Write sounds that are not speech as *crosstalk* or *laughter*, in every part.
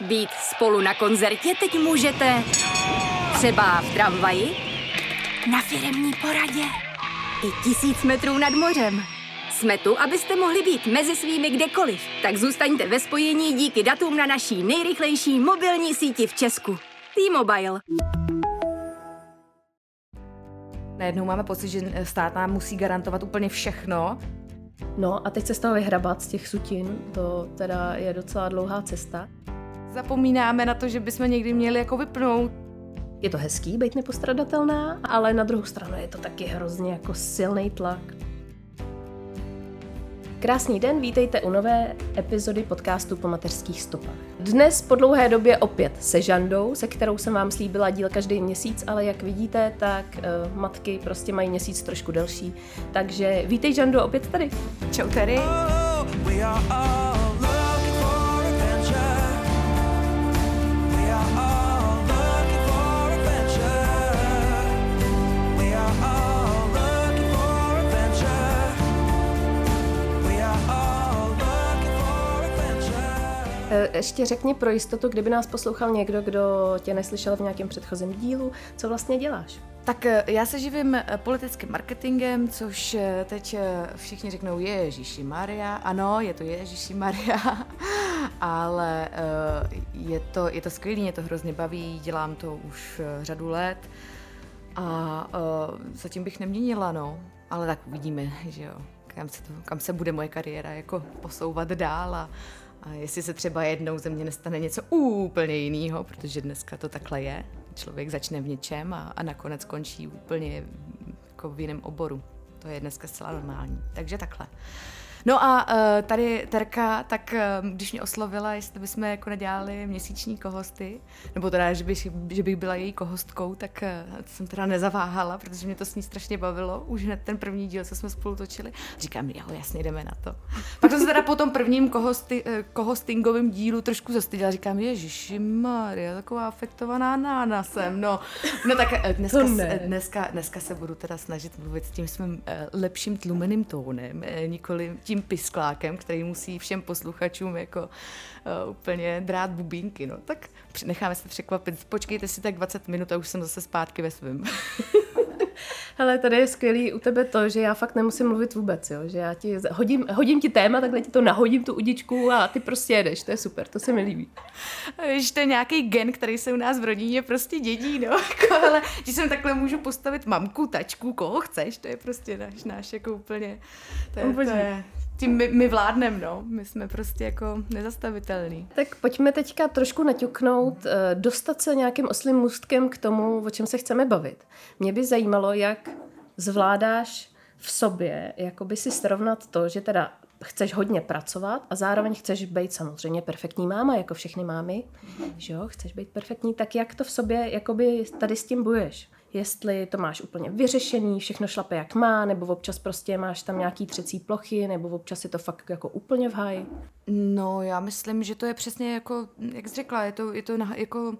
Být spolu na koncertě teď můžete třeba v tramvaji, na firemní poradě i tisíc metrů nad mořem. Jsme tu, abyste mohli být mezi svými kdekoliv. Tak zůstaňte ve spojení díky datům na naší nejrychlejší mobilní síti v Česku. T-Mobile. Najednou máme pocit, že stát nám musí garantovat úplně všechno. No a teď se z toho vyhrabat z těch sutin, to teda je docela dlouhá cesta. Zapomínáme na to, že bychom někdy měli jako vypnout. Je to hezký být nepostradatelná, ale na druhou stranu je to taky hrozně jako silný tlak. Krásný den, vítejte u nové epizody podcastu po mateřských stopách. Dnes po dlouhé době opět se Žandou, se kterou jsem vám slíbila díl každý měsíc, ale jak vidíte, tak uh, matky prostě mají měsíc trošku delší. Takže vítej Žando opět tady. Čau tady. Oh, ještě řekni pro jistotu, kdyby nás poslouchal někdo, kdo tě neslyšel v nějakém předchozím dílu, co vlastně děláš? Tak eh, já se živím eh, politickým marketingem, což teď všichni řeknou Ježíši Maria. Ano, je to Ježíši Maria, *laughs* ale je to, je to skvělý, mě to hrozně baví, dělám to už řadu let a zatím bych neměnila, no. Ale tak uvidíme, že jo, kam se, to, kam se bude moje kariéra jako posouvat dál a a jestli se třeba jednou ze mě nestane něco úplně jiného, protože dneska to takhle je, člověk začne v něčem a, a nakonec končí úplně jako v jiném oboru. To je dneska zcela normální. Takže takhle. No a uh, tady Terka, tak uh, když mě oslovila, jestli bychom jako nedělali měsíční kohosty, nebo teda, že bych, že bych byla její kohostkou, tak uh, jsem teda nezaváhala, protože mě to s ní strašně bavilo. Už hned ten první díl, co jsme spolu točili. Říkám, jo, jasně, jdeme na to. Pak jsem se teda po tom prvním kohosty, kohostingovém dílu trošku zastydila. Říkám, ježiši Maria, taková afektovaná nána jsem. No, no tak dneska, dneska, dneska se budu teda snažit mluvit s tím svým lepším tlumeným tónem, nikoli tím tím pisklákem, který musí všem posluchačům jako uh, úplně drát bubínky. No. Tak necháme se překvapit. Počkejte si tak 20 minut a už jsem zase zpátky ve svém. *laughs* Ale tady je skvělý u tebe to, že já fakt nemusím mluvit vůbec, jo? že já ti hodím, hodím ti téma, takhle ti to nahodím tu udičku a ty prostě jedeš, to je super, to se mi líbí. Víš, to je nějaký gen, který se u nás v rodině prostě dědí, no, *laughs* jako, ale že jsem takhle můžu postavit mamku, tačku, koho chceš, to je prostě náš, náš jako úplně, to je, to je, tím my, my vládneme, no. My jsme prostě jako nezastavitelní. Tak pojďme teďka trošku naťuknout, eh, dostat se nějakým oslým můstkem k tomu, o čem se chceme bavit. Mě by zajímalo, jak zvládáš v sobě, jakoby si srovnat to, že teda chceš hodně pracovat a zároveň chceš být samozřejmě perfektní máma, jako všechny mámy, že jo, chceš být perfektní, tak jak to v sobě jakoby tady s tím bojuješ? Jestli to máš úplně vyřešený, všechno šlape jak má, nebo občas prostě máš tam nějaký třecí plochy, nebo občas je to fakt jako úplně v háji? No, já myslím, že to je přesně jako, jak jsi řekla, je to, je to na, jako,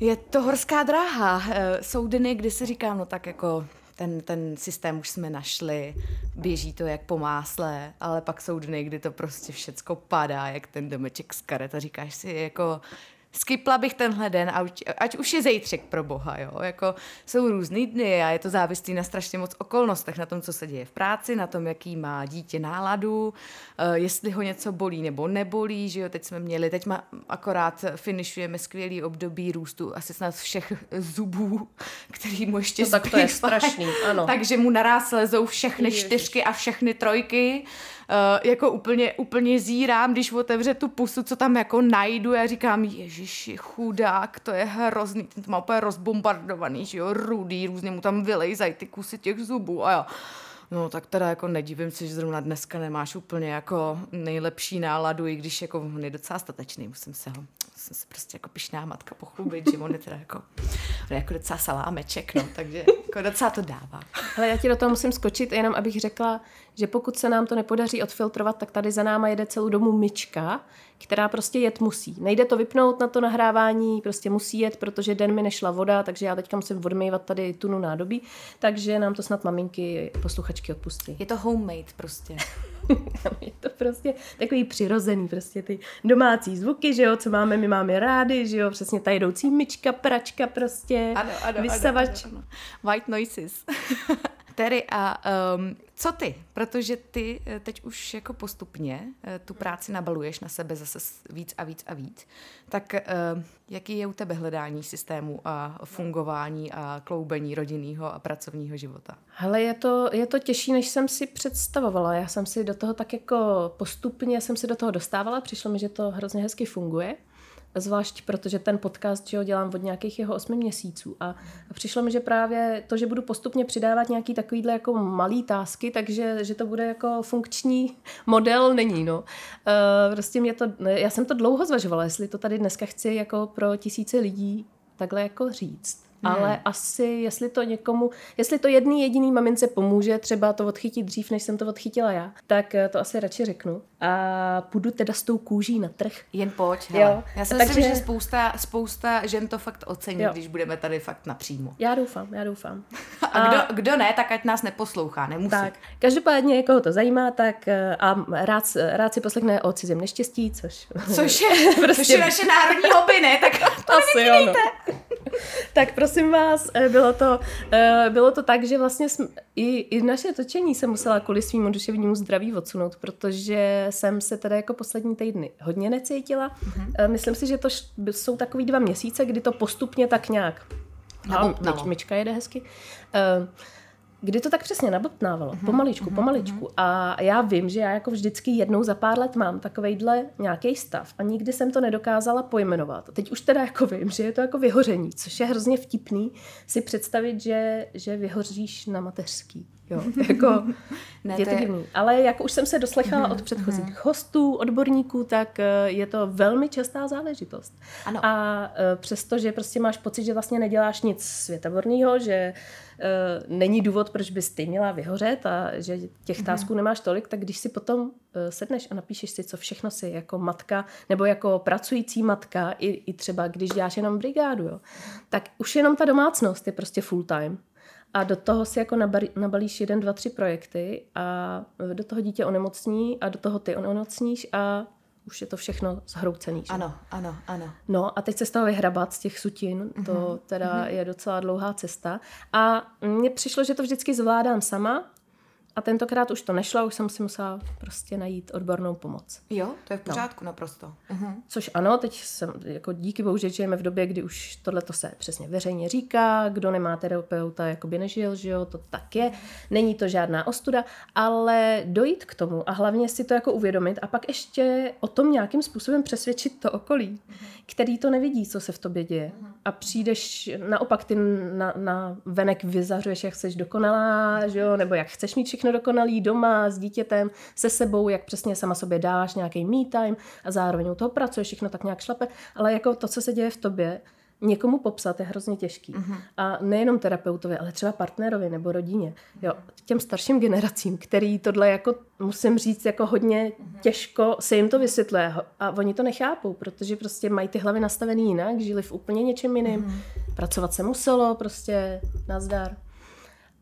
je to horská dráha. Eh, jsou dny, kdy si říkám, no tak jako ten, ten systém už jsme našli, běží to jak po másle, ale pak jsou dny, kdy to prostě všecko padá, jak ten domeček z karet a říkáš si jako, skipla bych tenhle den, ať, ať už je zejtřek pro boha, jo, jako jsou různý dny a je to závislý na strašně moc okolnostech, na tom, co se děje v práci, na tom, jaký má dítě náladu, uh, jestli ho něco bolí nebo nebolí, že jo, teď jsme měli, teď má, akorát finišujeme skvělý období růstu asi snad všech zubů, který mu ještě no, tak to je strašný, ano. Takže mu naraz lezou všechny Ježiš. čtyřky a všechny trojky, uh, jako úplně, úplně zírám, když otevře tu pusu, co tam jako najdu, já říkám, ježiši, chudák, to je hrozný, ten to má úplně rozbombardovaný, že jo, rudý, různě mu tam vylejzají ty kusy těch zubů a jo. No tak teda jako nedivím se, že zrovna dneska nemáš úplně jako nejlepší náladu, i když jako on je docela statečný, musím se ho, musím se prostě jako pišná matka pochlubit, že on je teda jako, on je jako docela salámeček, no, takže jako docela to dává. Ale já ti do toho musím skočit, jenom abych řekla, že pokud se nám to nepodaří odfiltrovat, tak tady za náma jede celou domu myčka, která prostě jet musí. Nejde to vypnout na to nahrávání, prostě musí jet, protože den mi nešla voda, takže já teďka musím odmývat tady tunu nádobí, takže nám to snad maminky, posluchačky odpustí. Je to homemade prostě. *laughs* je to prostě takový přirozený, prostě ty domácí zvuky, že jo, co máme, my máme rádi, že jo, přesně ta jedoucí myčka, pračka prostě, ano, ano, vysavač. Ano, ano, ano. White noises. *laughs* Terry, a um, co ty? Protože ty eh, teď už jako postupně eh, tu práci nabaluješ na sebe zase víc a víc a víc. Tak uh, jaký je u tebe hledání systému a fungování a kloubení rodinného a pracovního života? Hele, je to, je to těžší, než jsem si představovala. Já jsem si do toho tak jako postupně jsem si do toho dostávala, přišlo mi, že to hrozně hezky funguje. Zvlášť protože ten podcast, že ho dělám od nějakých jeho osmi měsíců a, a přišlo mi, že právě to, že budu postupně přidávat nějaký takovýhle jako malý tásky, takže že to bude jako funkční model, není, no. Uh, prostě mě to, já jsem to dlouho zvažovala, jestli to tady dneska chci jako pro tisíce lidí takhle jako říct. Hmm. Ale asi, jestli to někomu, jestli to jedný jediný mamince pomůže třeba to odchytit dřív, než jsem to odchytila já, tak to asi radši řeknu. A půjdu teda s tou kůží na trh. Jen pojď, hele. Jo. Já si Takže... myslím, že spousta, spousta žen to fakt ocení, jo. když budeme tady fakt napřímo. Já doufám, já doufám. A, *laughs* a kdo, kdo ne, tak ať nás neposlouchá, nemusí. Tak, každopádně, koho to zajímá, tak eh, a rád, rád si poslechne o cizím neštěstí, což... Což je, *laughs* prostě... což je naše národní hobby, ne? Tak to *laughs* Asi tak prosím vás, eh, bylo to, eh, bylo to tak, že vlastně jsme, i, i naše točení se musela kvůli svým duševnímu zdraví odsunout, protože jsem se teda jako poslední týdny hodně necítila. Mm-hmm. Myslím si, že to jsou takový dva měsíce, kdy to postupně tak nějak no, myčka jede hezky. Uh, kdy to tak přesně nabotnávalo, mm-hmm. pomaličku, pomaličku. Mm-hmm. A já vím, že já jako vždycky jednou za pár let mám takovejhle nějaký stav a nikdy jsem to nedokázala pojmenovat. Teď už teda jako vím, že je to jako vyhoření, což je hrozně vtipný si představit, že, že vyhoříš na mateřský. Jo, jako, *laughs* ne, je to, je... divný. Ale jak už jsem se doslechala mm-hmm, od předchozích mm-hmm. hostů, odborníků, tak eh, je to velmi častá záležitost. Ano. A eh, přesto, že prostě máš pocit, že vlastně neděláš nic světaborného, že uh, není důvod, proč bys ty měla vyhořet a že těch mm-hmm. tásků nemáš tolik, tak když si potom sedneš a napíšeš si, co všechno si jako matka nebo jako pracující matka, i, i třeba když děláš jenom brigádu, jo, tak už jenom ta domácnost je prostě full time a do toho si jako nabalíš jeden, dva, tři projekty a do toho dítě onemocní a do toho ty onemocníš a už je to všechno zhroucený. Že? Ano, ano, ano. No a teď se z toho vyhrabat, z těch sutin, to mm-hmm. teda mm-hmm. je docela dlouhá cesta. A mně přišlo, že to vždycky zvládám sama, a tentokrát už to nešlo, už jsem si musela prostě najít odbornou pomoc. Jo, to je v no. pořádku no. naprosto. Uh-huh. Což ano, teď jsem, jako díky bohu, že žijeme v době, kdy už tohle to se přesně veřejně říká, kdo nemá terapeuta, jako by nežil, že jo, to tak je. Není to žádná ostuda, ale dojít k tomu a hlavně si to jako uvědomit a pak ještě o tom nějakým způsobem přesvědčit to okolí, který to nevidí, co se v tobě děje. Uh-huh. A přijdeš, naopak ty na, na venek vyzařuješ, jak chceš dokonalá, že jo, nebo jak chceš mít všechno všechno dokonalý doma s dítětem, se sebou, jak přesně sama sobě dáš nějaký me time a zároveň u toho pracuješ, všechno tak nějak šlape, ale jako to, co se děje v tobě, někomu popsat je hrozně těžký. Uh-huh. A nejenom terapeutovi, ale třeba partnerovi nebo rodině. Jo, těm starším generacím, který tohle jako, musím říct, jako hodně uh-huh. těžko se jim to vysvětluje a oni to nechápou, protože prostě mají ty hlavy nastavený jinak, žili v úplně něčem jiným, uh-huh. pracovat se muselo, prostě nazdar.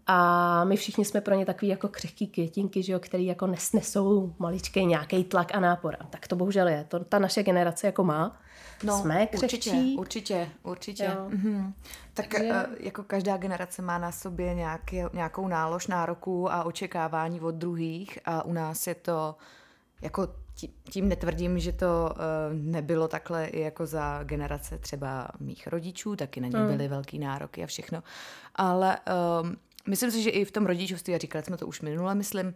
A my všichni jsme pro ně takový jako křehký květinky, že jo, který jako nesnesou maličký nějaký tlak a nápor. A tak to bohužel je. To ta naše generace jako má. No, jsme křehčí. Určitě, určitě, určitě. Mhm. Tak Takže... Eh, jako každá generace má na sobě nějaký, nějakou nálož nároků a očekávání od druhých a u nás je to jako tím netvrdím, že to uh, nebylo takhle i jako za generace třeba mých rodičů, taky na ně hmm. byly velký nároky a všechno. Ale um, myslím si, že i v tom rodičovství, a říkali jsme to už minule, myslím,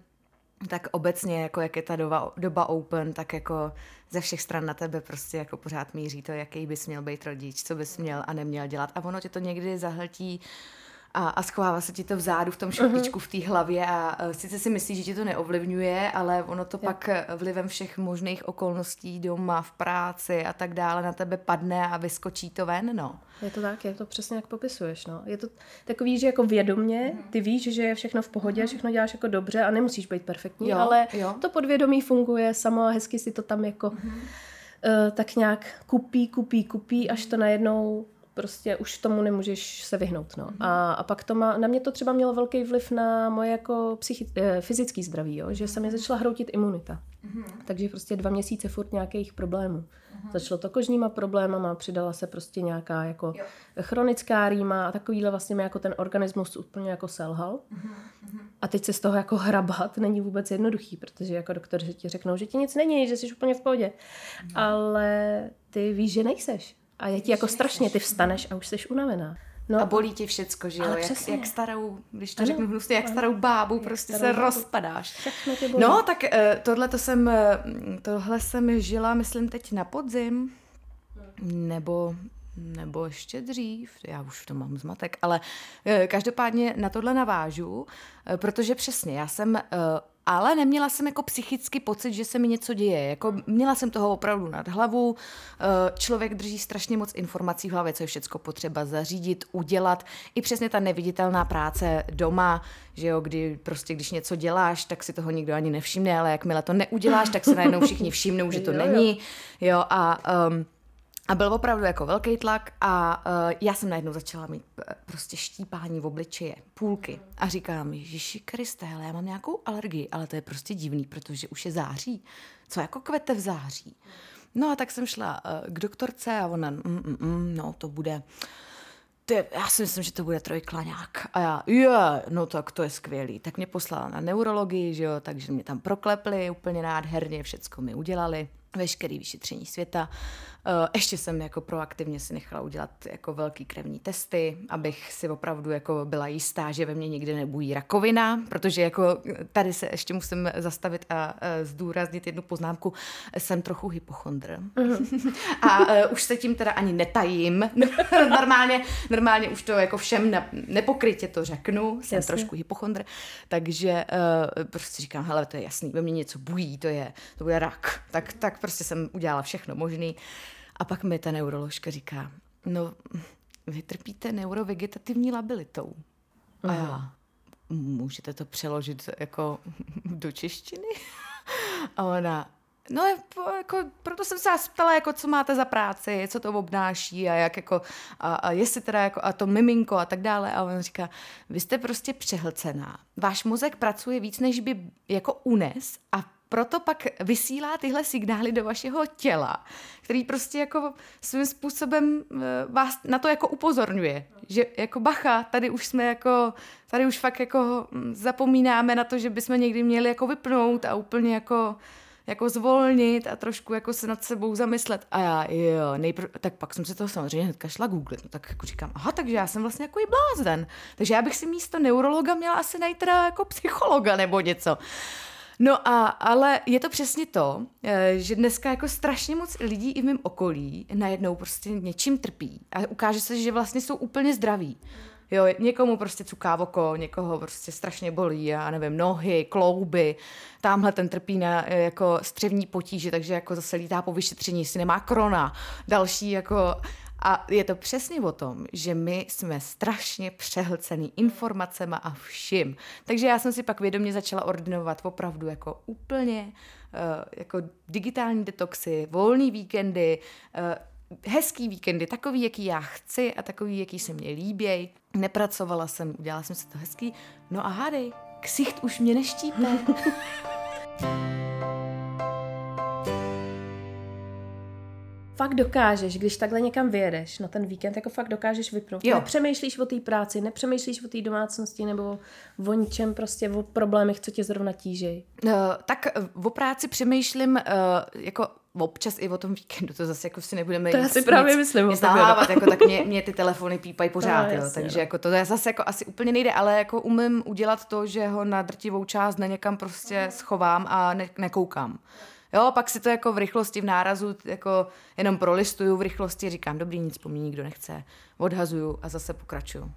tak obecně, jako jak je ta doba, doba open, tak jako ze všech stran na tebe prostě jako pořád míří to, jaký bys měl být rodič, co bys měl a neměl dělat. A ono tě to někdy zahltí uh, a, a schovává se ti to vzadu v tom šuplíčku uh-huh. v té hlavě a uh, sice si myslíš, že ti to neovlivňuje, ale ono to jo. pak e, vlivem všech možných okolností doma, v práci a tak dále na tebe padne a vyskočí to ven, no. Je to tak, je to přesně jak popisuješ, no. Je to takový, že jako vědomně mhm. ty víš, že je všechno v pohodě, uh-huh. všechno děláš jako dobře a nemusíš být perfektní, jo, ale jo. to podvědomí funguje samo a hezky si to tam jako uh-huh. uh, tak nějak kupí, kupí, kupí, až to najednou prostě už tomu nemůžeš se vyhnout. No. A, a pak to má, na mě to třeba mělo velký vliv na moje jako psychi, eh, fyzický zdraví, jo? že se mi začala hroutit imunita. Mm-hmm. Takže prostě dva měsíce furt nějakých problémů. Mm-hmm. Začalo to kožníma problémama, přidala se prostě nějaká jako jo. chronická rýma a takovýhle vlastně mi jako ten organismus úplně jako selhal. Mm-hmm. A teď se z toho jako hrabat není vůbec jednoduchý, protože jako doktoři ti řeknou, že ti nic není, že jsi úplně v pohodě. Mm-hmm. Ale ty víš, že nejseš. A je ti jako strašně, ty vstaneš a už jsi unavená. No, a bolí ti všecko, že jo? Jak, jak starou, když to ano, řeknu hnusně, jak starou bábu, jak prostě starou se bábu. rozpadáš. No, tak eh, tohle to jsem, eh, tohle jsem žila, myslím, teď na podzim, nebo nebo ještě dřív, já už to mám zmatek, ale eh, každopádně na tohle navážu, protože přesně, já jsem ale neměla jsem jako psychicky pocit, že se mi něco děje. Jako měla jsem toho opravdu nad hlavu. Eh, člověk drží strašně moc informací v hlavě, co je všechno potřeba zařídit, udělat. I přesně ta neviditelná práce doma, že jo, kdy prostě když něco děláš, tak si toho nikdo ani nevšimne, ale jakmile to neuděláš, tak se najednou všichni *laughs* všimnou, že to není. Jo, a um, a byl opravdu jako velký tlak a uh, já jsem najednou začala mít uh, prostě štípání v obličeje, půlky. A říkám, Ježíši Kriste, ale já mám nějakou alergii, ale to je prostě divný, protože už je září. Co jako kvete v září? No a tak jsem šla uh, k doktorce a ona, mm, mm, mm, no to bude, ty, já si myslím, že to bude trojklaňák. A já, je, yeah, no tak to je skvělý. Tak mě poslala na neurologii, že jo, takže mě tam proklepli úplně nádherně, všecko mi udělali veškerý vyšetření světa. Eh, ještě jsem jako proaktivně si nechala udělat jako velký krevní testy, abych si opravdu jako byla jistá, že ve mně nikdy nebují rakovina, protože jako tady se ještě musím zastavit a eh, zdůraznit jednu poznámku. Jsem trochu hypochondr. Uh-huh. *laughs* a uh, už se tím teda ani netajím. *laughs* normálně, normálně už to jako všem ne, nepokrytě to řeknu. Jsem Jasně. trošku hypochondr. Takže uh, prostě říkám, hele, to je jasný, ve mně něco bují, to je, to bude rak. Tak, tak prostě jsem udělala všechno možné. A pak mi ta neuroložka říká, no, vy trpíte neurovegetativní labilitou. A já, můžete to přeložit jako do češtiny? *laughs* A ona, no jako, proto jsem se vás ptala, jako co máte za práci, co to obnáší a jak jako, a, a jestli teda jako, a to miminko a tak dále. A on říká, vy jste prostě přehlcená. Váš mozek pracuje víc, než by jako unes a proto pak vysílá tyhle signály do vašeho těla, který prostě jako svým způsobem eh, vás na to jako upozorňuje, že jako bacha, tady už jsme jako, tady už fakt jako hm, zapomínáme na to, že bychom někdy měli jako vypnout a úplně jako jako zvolnit a trošku jako se nad sebou zamyslet. A já, jo, nejprv, tak pak jsem se toho samozřejmě hnedka šla googlit. No, tak jako říkám, aha, takže já jsem vlastně jako i blázen. Takže já bych si místo neurologa měla asi najít teda jako psychologa nebo něco. No a, ale je to přesně to, eh, že dneska jako strašně moc lidí i v mém okolí najednou prostě něčím trpí a ukáže se, že vlastně jsou úplně zdraví. Jo, někomu prostě cuká oko, někoho prostě strašně bolí, já nevím, nohy, klouby, tamhle ten trpí na eh, jako střevní potíže, takže jako zase lítá po vyšetření, si nemá krona, další jako a je to přesně o tom, že my jsme strašně přehlcený informacema a vším. Takže já jsem si pak vědomě začala ordinovat opravdu jako úplně uh, jako digitální detoxy, volný víkendy, uh, hezký víkendy, takový, jaký já chci a takový, jaký se mně líběj. Nepracovala jsem, udělala jsem si to hezký. No a hádej, ksicht už mě neštípe. *laughs* fakt dokážeš, když takhle někam vyjedeš na ten víkend, jako fakt dokážeš vypnout. Jo. Nepřemýšlíš o té práci, nepřemýšlíš o té domácnosti nebo o ničem, prostě o problémech, co tě zrovna tížej. Uh, tak eh, o práci přemýšlím uh, jako občas i o tom víkendu, to zase jako si nebudeme to já si právě myslím. Mě zahávat, jako tak mě, mě ty telefony pípají pořád, no, jo, jasně, takže no. jako to je zase jako asi úplně nejde, ale jako umím udělat to, že ho na drtivou část na někam prostě schovám a ne, nekoukám. Jo, pak si to jako v rychlosti, v nárazu, jako jenom prolistuju v rychlosti, říkám, dobrý, nic po mně nikdo nechce, odhazuju a zase pokračuju.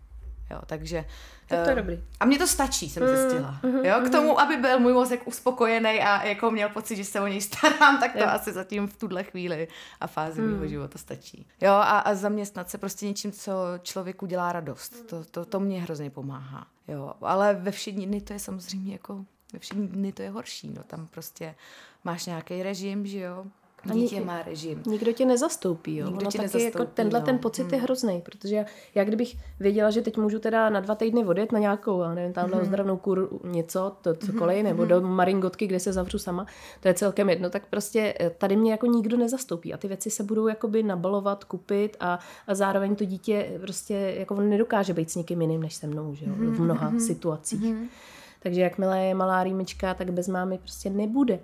Jo, takže... Tak to je uh, dobrý. A mně to stačí, jsem mm, zjistila. Mm, jo, k tomu, aby byl můj mozek uspokojený a jako měl pocit, že se o něj starám, tak to jo. asi zatím v tuhle chvíli a fázi mm. mého života stačí. Jo, a, a zaměstnat se prostě něčím, co člověku dělá radost. To, to, to mě hrozně pomáhá. Jo, ale ve všední dny to je samozřejmě jako ve všední dny to je horší, no tam prostě máš nějaký režim, že jo, Dítě má režim. Nikdo tě nezastoupí, jo. Nikdo ono tě taky nezastoupí, jako tenhle no. ten pocit Hmm. je hrozný, protože já, já kdybych věděla, že teď můžu teda na dva týdny odjet na nějakou, já nevím, tamhle Hmm. ozdravnou kur, něco, to cokoliv, nebo do Maringotky, kde se zavřu sama, to je celkem jedno, tak prostě eh, tady mě jako nikdo nezastoupí a ty věci se budou jakoby nabalovat, kupit a, a zároveň to dítě prostě jako nedokáže být s někým jiným než se mnou, že jo, v mnoha situacích. Takže jakmile je malá rýmička, tak bez mámy prostě nebude.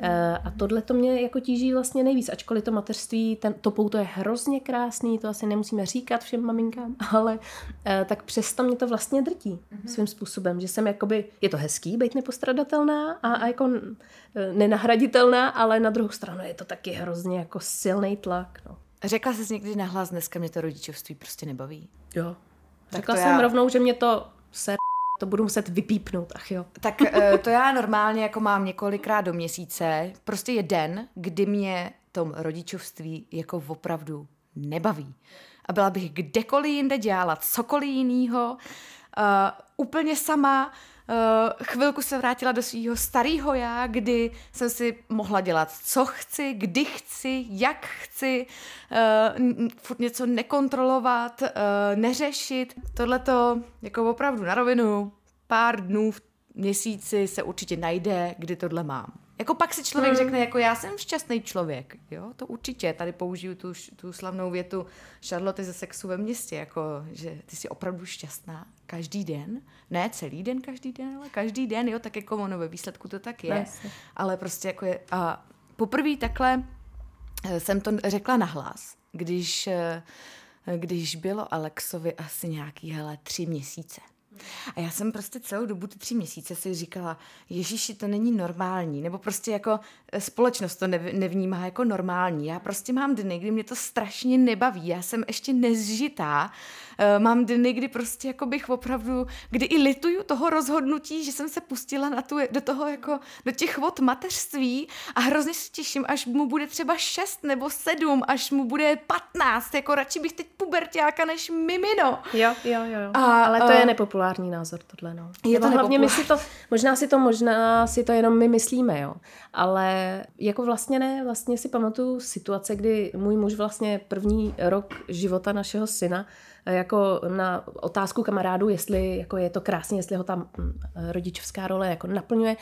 Eh, A tohle to mě jako tíží vlastně nejvíc, ačkoliv to mateřství, ten, to pouto je hrozně krásný, to asi nemusíme říkat všem maminkám, *laughs* ale eh, tak přesto mě to vlastně drtí svým způsobem, že jsem jakoby, je to hezký být nepostradatelná a, a jako eh, nenahraditelná, ale na druhou stranu je to taky hrozně jako silný tlak. No. Řekla jsi někdy nahlas, dneska mě to rodičovství prostě nebaví. Jo. Tak Řekla jsem já- rovnou, že mě to se to budu muset vypípnout, ach jo. Tak eh, to já normálně jako mám několikrát do měsíce. Prostě je den, kdy mě tom rodičovství jako opravdu nebaví. A byla bych kdekoliv jinde dělala cokoliv jinýho, uh, úplně sama, chvilku se vrátila do svého starého já, kdy jsem si mohla dělat, co chci, kdy chci, jak chci, uh, furt něco nekontrolovat, uh, neřešit. Tohle to jako opravdu na rovinu pár dnů v měsíci se určitě najde, kdy tohle mám. Jako pak si člověk řekne, jako já jsem šťastný člověk, jo, to určitě. Tady použiju tu, tu slavnou větu Charlotte ze sexu ve městě, jako, že ty jsi opravdu šťastná každý den. Ne celý den, každý den, ale každý den, jo, tak jako ono ve výsledku to tak je. Jasně. Ale prostě jako je, a poprvé takhle eh, jsem to řekla nahlas, když, eh, když bylo Alexovi asi nějaký, hele, tři měsíce. A já jsem prostě celou dobu ty tři měsíce si říkala, Ježíši, to není normální, nebo prostě jako eh, společnost to nev, nevnímá jako normální. Já prostě mám dny, kdy mě to strašně nebaví, já jsem ještě nezžitá, mám dny, kdy prostě jako bych opravdu, kdy i lituju toho rozhodnutí, že jsem se pustila na tu, do toho jako, do těch vod mateřství a hrozně se těším, až mu bude třeba šest nebo sedm, až mu bude patnáct, jako radši bych teď puberťáka než mimino. Jo, jo, jo. jo. A, Ale to a- je nepopulární názor, tohle, no. Je Nebo to hlavně my si to, možná si to, možná si to jenom my myslíme, jo. Ale jako vlastně ne, vlastně si pamatuju situace, kdy můj muž vlastně první rok života našeho syna eh, jako na otázku kamarádů, jestli jako je to krásně, jestli ho tam hm, rodičovská role jako naplňuje,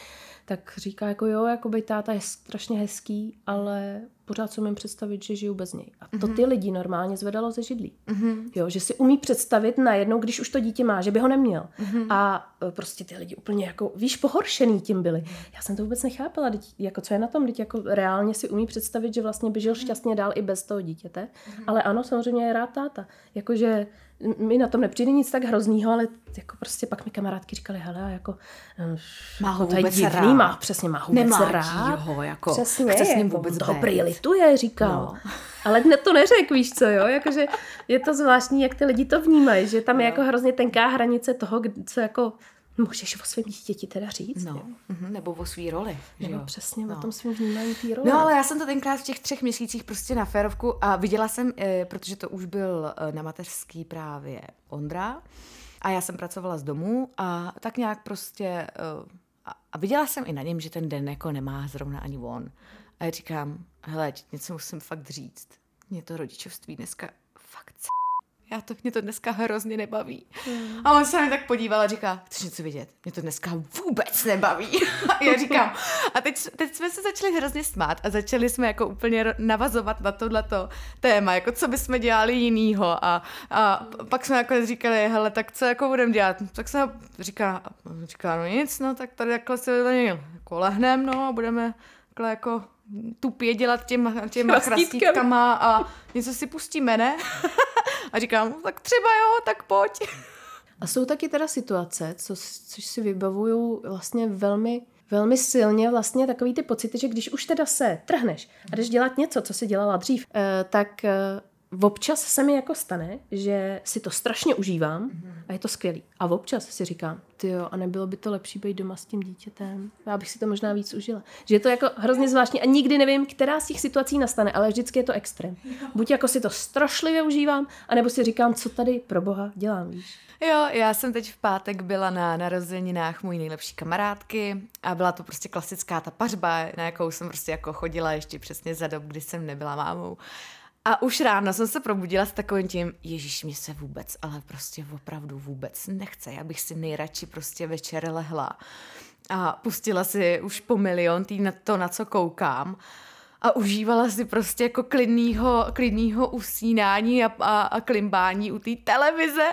tak říká jako jo, jako by táta je strašně hezký, ale pořád si umím představit, že žiju bez něj. A to ty lidi normálně zvedalo ze židlí. Mhm. Jo, že si umí představit najednou, když už to dítě má, že by ho neměl. A e, prostě ty lidi úplně jako, víš, pohoršený tím byli. Já jsem to vůbec nechápala, teď, jako co je na tom, teď jako reálně si umí představit, že vlastně by žil šťastně dál i bez toho dítěte. Ale ano, samozřejmě je rád táta. Jakože mi na tom nepřijde nic tak hroznýho, ale jako prostě pak mi kamarádky říkali, hele, a jako eh, Má ho je vůbec divný, rád. má, přesně, má ho vůbec Nemlátí rád. ho, jako, přesně, chce s ním jako, vůbec toho být. prý lituje, říkal. No. Ale ne, to neřek, víš co, jo, jakože je to zvláštní, jak ty lidi to vnímají, že tam je jako hrozně tenká hranice toho, co jako můžeš o svém dítěti teda říct. No, jo. mhm, nebo o svý roli. že Nebo jo? přesně No. o tom svým vnímání té role. No ale já jsem to tenkrát v těch třech měsících prostě na férovku a viděla jsem, eh, protože to už byl eh, na mateřský právě Ondra a já jsem pracovala z domu a tak nějak prostě eh, a, a viděla jsem i na něm, že ten den jako nemá zrovna ani on. A já říkám, hele, něco musím fakt říct. Mě to rodičovství dneska fakt c... Já to, mě to dneska hrozně nebaví. Hmm. A on se na mě tak podíval a říká, chceš něco vidět? Mě to dneska vůbec nebaví. *laughs* A já říkám, a teď, teď jsme se začali hrozně smát a začali jsme jako úplně navazovat na tohleto téma, jako co bychom dělali jinýho a, a pak jsme jako říkali, hele, tak co jako budeme dělat? Tak se říká, říká, no nic, no tak tady takhle se jako lehnem, no a budeme takhle jako tupě dělat těma, těma chrastítkama a něco si pustíme, ne? A říkám, no, tak třeba jo, tak pojď. A jsou taky teda situace, co, což si vybavuju vlastně velmi, velmi silně vlastně takový ty pocity, že když už teda se trhneš a jdeš dělat něco, co si dělala dřív, eh, tak eh, občas se mi jako stane, že si to strašně užívám a je to skvělý. A občas si říkám, ty jo, a nebylo by to lepší být doma s tím dítětem? Já bych si to možná víc užila. Že je to jako hrozně zvláštní a nikdy nevím, která z těch situací nastane, ale vždycky je to extrém. Buď jako si to strašlivě užívám, anebo si říkám, co tady pro boha dělám, víš? Jo, já jsem teď v pátek byla na narozeninách mojí nejlepší kamarádky a byla to prostě klasická ta pařba, na jakou jsem prostě jako chodila ještě přesně za dob, kdy jsem nebyla mámou. A už ráno jsem se probudila s takovým tím, ježíš, mě se vůbec, ale prostě opravdu vůbec nechce. Já bych si nejradši prostě večer lehla a pustila si už po milion tý na to, na co koukám a užívala si prostě jako klidnýho, klidnýho usínání a, a, a klimbání u té televize.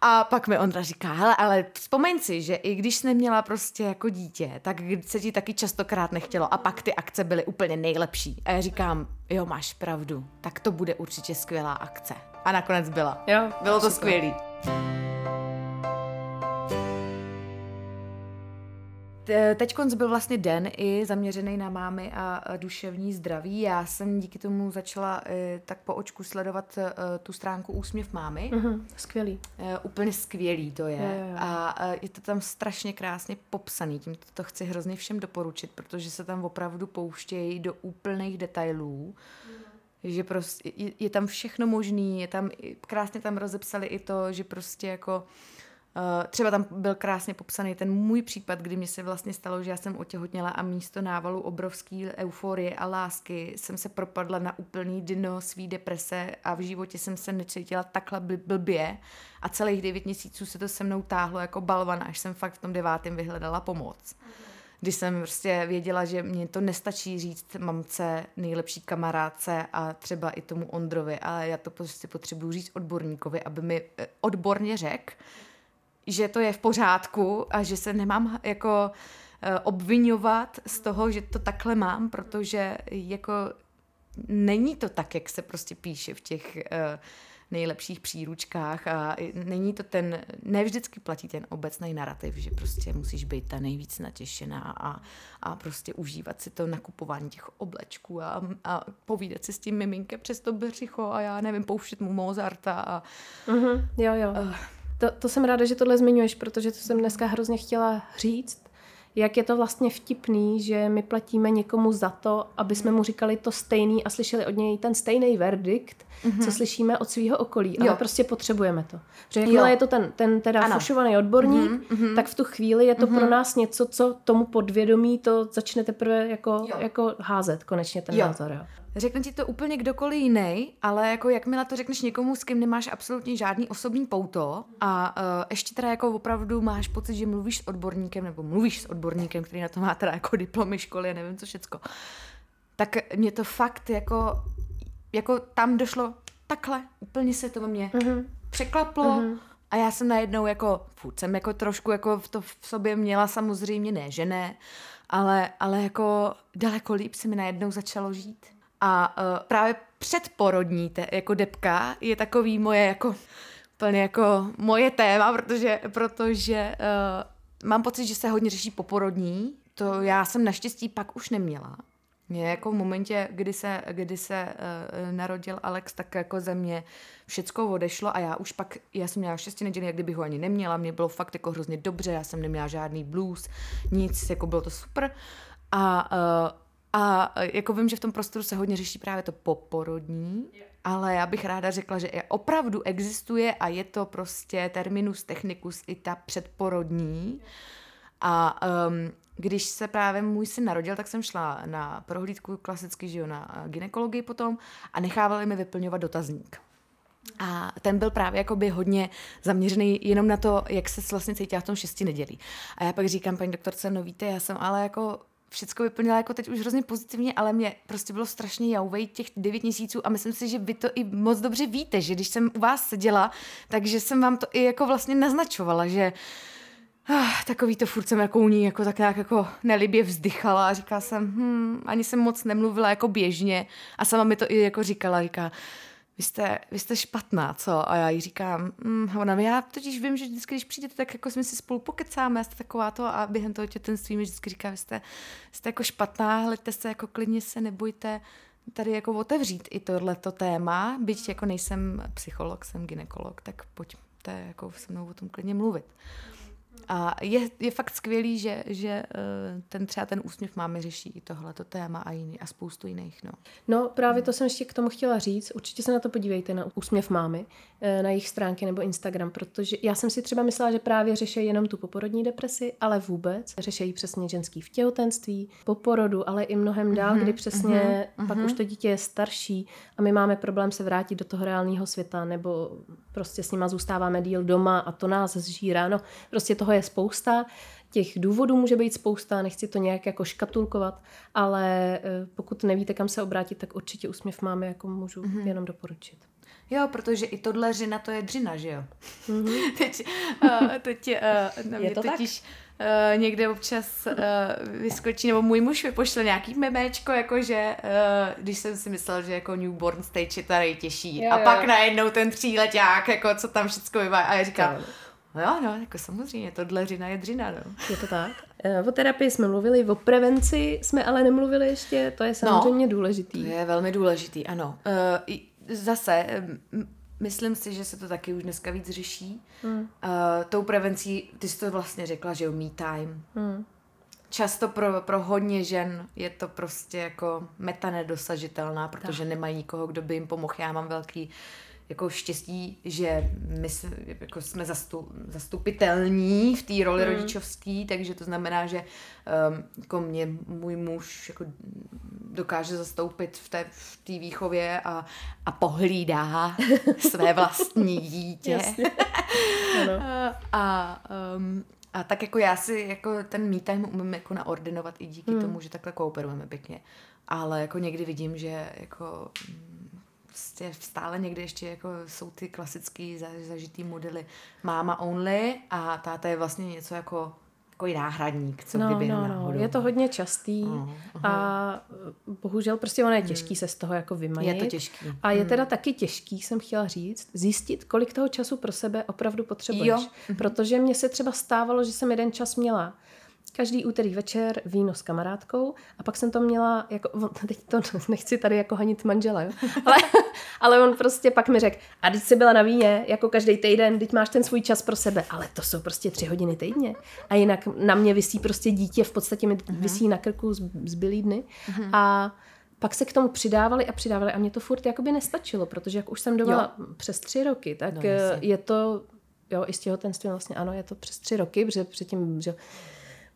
A pak mi Ondra říká, hele, ale vzpomeň si, že i když jsi neměla prostě jako dítě, tak se ti taky častokrát nechtělo a pak ty akce byly úplně nejlepší. A já říkám, jo, máš pravdu, tak to bude určitě skvělá akce. A nakonec byla. Jo, Bylo to skvělé. Teď byl vlastně den i zaměřený na mámy a duševní zdraví. Já jsem díky tomu začala e, tak po očku sledovat e, tu stránku Úsměv mámy. Mm-hmm, skvělý. E, úplně skvělý to je. Je, je. A je to tam strašně krásně popsaný. Tím to chci hrozně všem doporučit, protože se tam opravdu pouštějí do úplných detailů. Mm že prostě je, je tam všechno možný, je tam, krásně tam rozepsali i to, že prostě jako Uh, třeba tam byl krásně popsaný ten můj případ, kdy mi se vlastně stalo, že já jsem otěhotněla a místo návalu obrovský euforie a lásky jsem se propadla na úplný dno svý deprese a v životě jsem se necítila takhle blbě a celých devět měsíců se to se mnou táhlo jako balvan, až jsem fakt v tom devátém vyhledala pomoc. Když jsem prostě věděla, že mě to nestačí říct mamce, nejlepší kamarádce a třeba i tomu Ondrovi, ale já to prostě potřebuji říct odborníkovi, aby mi eh, odborně řekl, že to je v pořádku a že se nemám jako eh, obvinovat z toho, že to takhle mám, protože jako není to tak, jak se prostě píše v těch uh, nejlepších příručkách a není to ten, ne vždycky platí ten obecný narrativ, že prostě musíš být ta nejvíc natěšená a, a prostě užívat si to nakupování těch oblečků a, a povídat si s tím miminkem přes to břicho a já nevím, pouštět mu Mozarta a... Uh-huh, jo, jo. Uh, to, to jsem ráda, že tohle zmiňuješ, protože to jsem dneska hrozně chtěla říct, jak je to vlastně vtipný, že my platíme někomu za to, aby jsme mu říkali to stejný a slyšeli od něj ten stejný verdikt, mm-hmm. co slyšíme od svého okolí. Ale jo. prostě potřebujeme to. Protože jakmile je to ten, ten teda ano. fušovaný odborník, mm-hmm. tak v tu chvíli je to mm-hmm. pro nás něco, co tomu podvědomí to začne teprve jako, jako házet konečně ten jo. názor. Jo. Řekne ti to úplně kdokoliv jiný, ale jako jakmile to řekneš někomu, s kým nemáš absolutně žádný osobní pouto a uh, ještě teda jako opravdu máš pocit, že mluvíš s odborníkem nebo mluvíš s odborníkem, který na to má teda jako diplomy školy a nevím co všecko, tak mě to fakt jako, jako tam došlo takhle, úplně se to ve mně mm-hmm. překlaplo mm-hmm. a já jsem najednou jako, furt jsem jako trošku jako v to v sobě měla samozřejmě, ne, že ne, ale, ale jako daleko líp se mi najednou začalo žít. A uh, právě předporodní te, jako depka je takový moje jako plně jako moje téma, protože, protože uh, mám pocit, že se hodně řeší poporodní. To já jsem naštěstí pak už neměla. Mě jako v momentě, kdy se, kdy se uh, narodil Alex, tak jako ze mě všecko odešlo a já už pak, já jsem měla šesti nedělí, jak kdybych ho ani neměla, mě bylo fakt jako hrozně dobře, já jsem neměla žádný blues, nic, jako bylo to super. A uh, a e, jako vím, že v tom prostoru se hodně řeší právě to poporodní, ale já bych ráda řekla, že opravdu existuje a je to prostě terminus technicus i ta předporodní. A um, když se právě můj syn narodil, tak jsem šla na prohlídku klasicky, že jo, na ginekologii potom a nechávali mi vyplňovat dotazník. A ten byl právě jakoby hodně zaměřený jenom na to, jak se vlastně cítila v tom šesti nedělí. A já pak říkám, paní doktorce, no víte, já jsem ale jako všechno vyplnila jako teď už hrozně pozitivně, ale mě prostě bylo strašně jauvej těch devět měsíců a myslím si, že vy to i moc dobře víte, že když jsem u vás seděla, takže jsem vám to i jako vlastně naznačovala, že ah, takový to furt jsem jako u ní jako tak nějak jako nelibě vzdychala a říkala jsem, hm, ani jsem moc nemluvila jako běžně. A sama mi to i jako říkala, říká, vy jste, vy jste špatná, co? A já jí říkám, mm, ona, já totiž vím, že vždycky, když přijdete, tak jako jsme si spolu pokecáme, jste taková to a během toho tětenství mi vždycky říká, vy jste, jste jako špatná, hleďte se, jako klidně se, nebojte, tady jako otevřít i tohleto téma, byť jako nejsem psycholog, jsem ginekolog, tak pojďte jako se mnou o tom klidně mluvit. A je, je fakt skvělý, že, že eh, ten třeba ten úsměv máme řeší i tohleto téma a, jiný, a spoustu jiných. No. no právě to jsem ještě k tomu chtěla říct. Určitě se na to podívejte, na úsměv mámy, eh, na jejich stránky nebo Instagram, protože já jsem si třeba myslela, že právě řeší jenom tu poporodní depresi, ale vůbec. Řeší přesně ženský v těhotenství, po porodu, ale i mnohem dál, mm-hmm, kdy přesně mm-hmm, pak mm-hmm. už to dítě je starší a my máme problém se vrátit do toho reálného světa nebo prostě s nima zůstáváme díl doma a to nás zžírá. No, prostě toho je spousta, těch důvodů může být spousta, nechci to nějak jako škatulkovat, ale eh, pokud nevíte, kam se obrátit, tak určitě úsměv máme, jako můžu mm-hmm. jenom doporučit. Jo, protože i tohle řina to je dřina, že jo? Mm-hmm. *laughs* teď, uh, teď uh, na mě je to totiž tak? Uh, někde občas uh, vyskočí, nebo můj muž vypošle nějaký memečko, jakože uh, když jsem si myslel, že jako newborn stage je tady těžší. Jo, a jo. pak najednou ten tříleták, jako co tam všechno vyvá. A já říkám, No jo, no, jako samozřejmě, to dleřina je dřina, no. Je to tak? Eh, o terapii jsme mluvili, o prevenci jsme ale nemluvili ještě, to je samozřejmě no, důležitý. To je velmi důležitý, ano. Uh, zase, myslím si, že se to taky už dneska víc řeší. Hmm. Uh, tou prevencí, ty jsi to vlastně řekla, že jo, me time. Hmm. Často pro, pro hodně žen je to prostě jako meta nedosažitelná, protože tak. nemají nikoho, kdo by jim pomohl. Já mám velký jako štěstí, že my jako jsme zastup, zastupitelní v té roli mm. rodičovské, takže to znamená, že um, jako mě můj muž jako dokáže zastoupit v té, v té výchově a, a pohlídá *laughs* své vlastní dítě. a, *laughs* a, um, a tak jako já si jako ten me time umím jako naordinovat i díky mm. tomu, že takhle kooperujeme pěkně. Ale jako někdy vidím, že jako prostě stále někde ještě jako jsou ty klasický zažitý modely máma only a táta je vlastně něco jako jako náhradník, co no, kdyby no, no. Je to hodně častý uh, uh. a bohužel prostě ono je hmm. těžký hmm. se z toho jako vymanit. Je to těžký. A je hmm. teda taky těžký, jsem chtěla říct, zjistit, kolik toho času pro sebe opravdu potřebuješ. Jo. Protože mně se třeba stávalo, že jsem jeden čas měla každý úterý večer víno s kamarádkou a pak jsem to měla, jako, *laughs* teď to nechci tady jako hanit manžela, *laughs* jo? Ale, ale on prostě pak mi řekl, a teď jsi byla na víně, jako každý týden, teď máš ten svůj čas pro sebe, ale to jsou prostě tři hodiny týdně. A jinak na mě vysí prostě dítě, v podstatě mi uh-huh. vysí na krku z, zbylý dny uh-huh. a pak se k tomu přidávali a přidávali a mě to furt jakoby nestačilo, protože jak už jsem doma přes tři roky, tak no, je to, jo, i z těhotenství vlastně ano, je to přes tři roky, protože předtím, že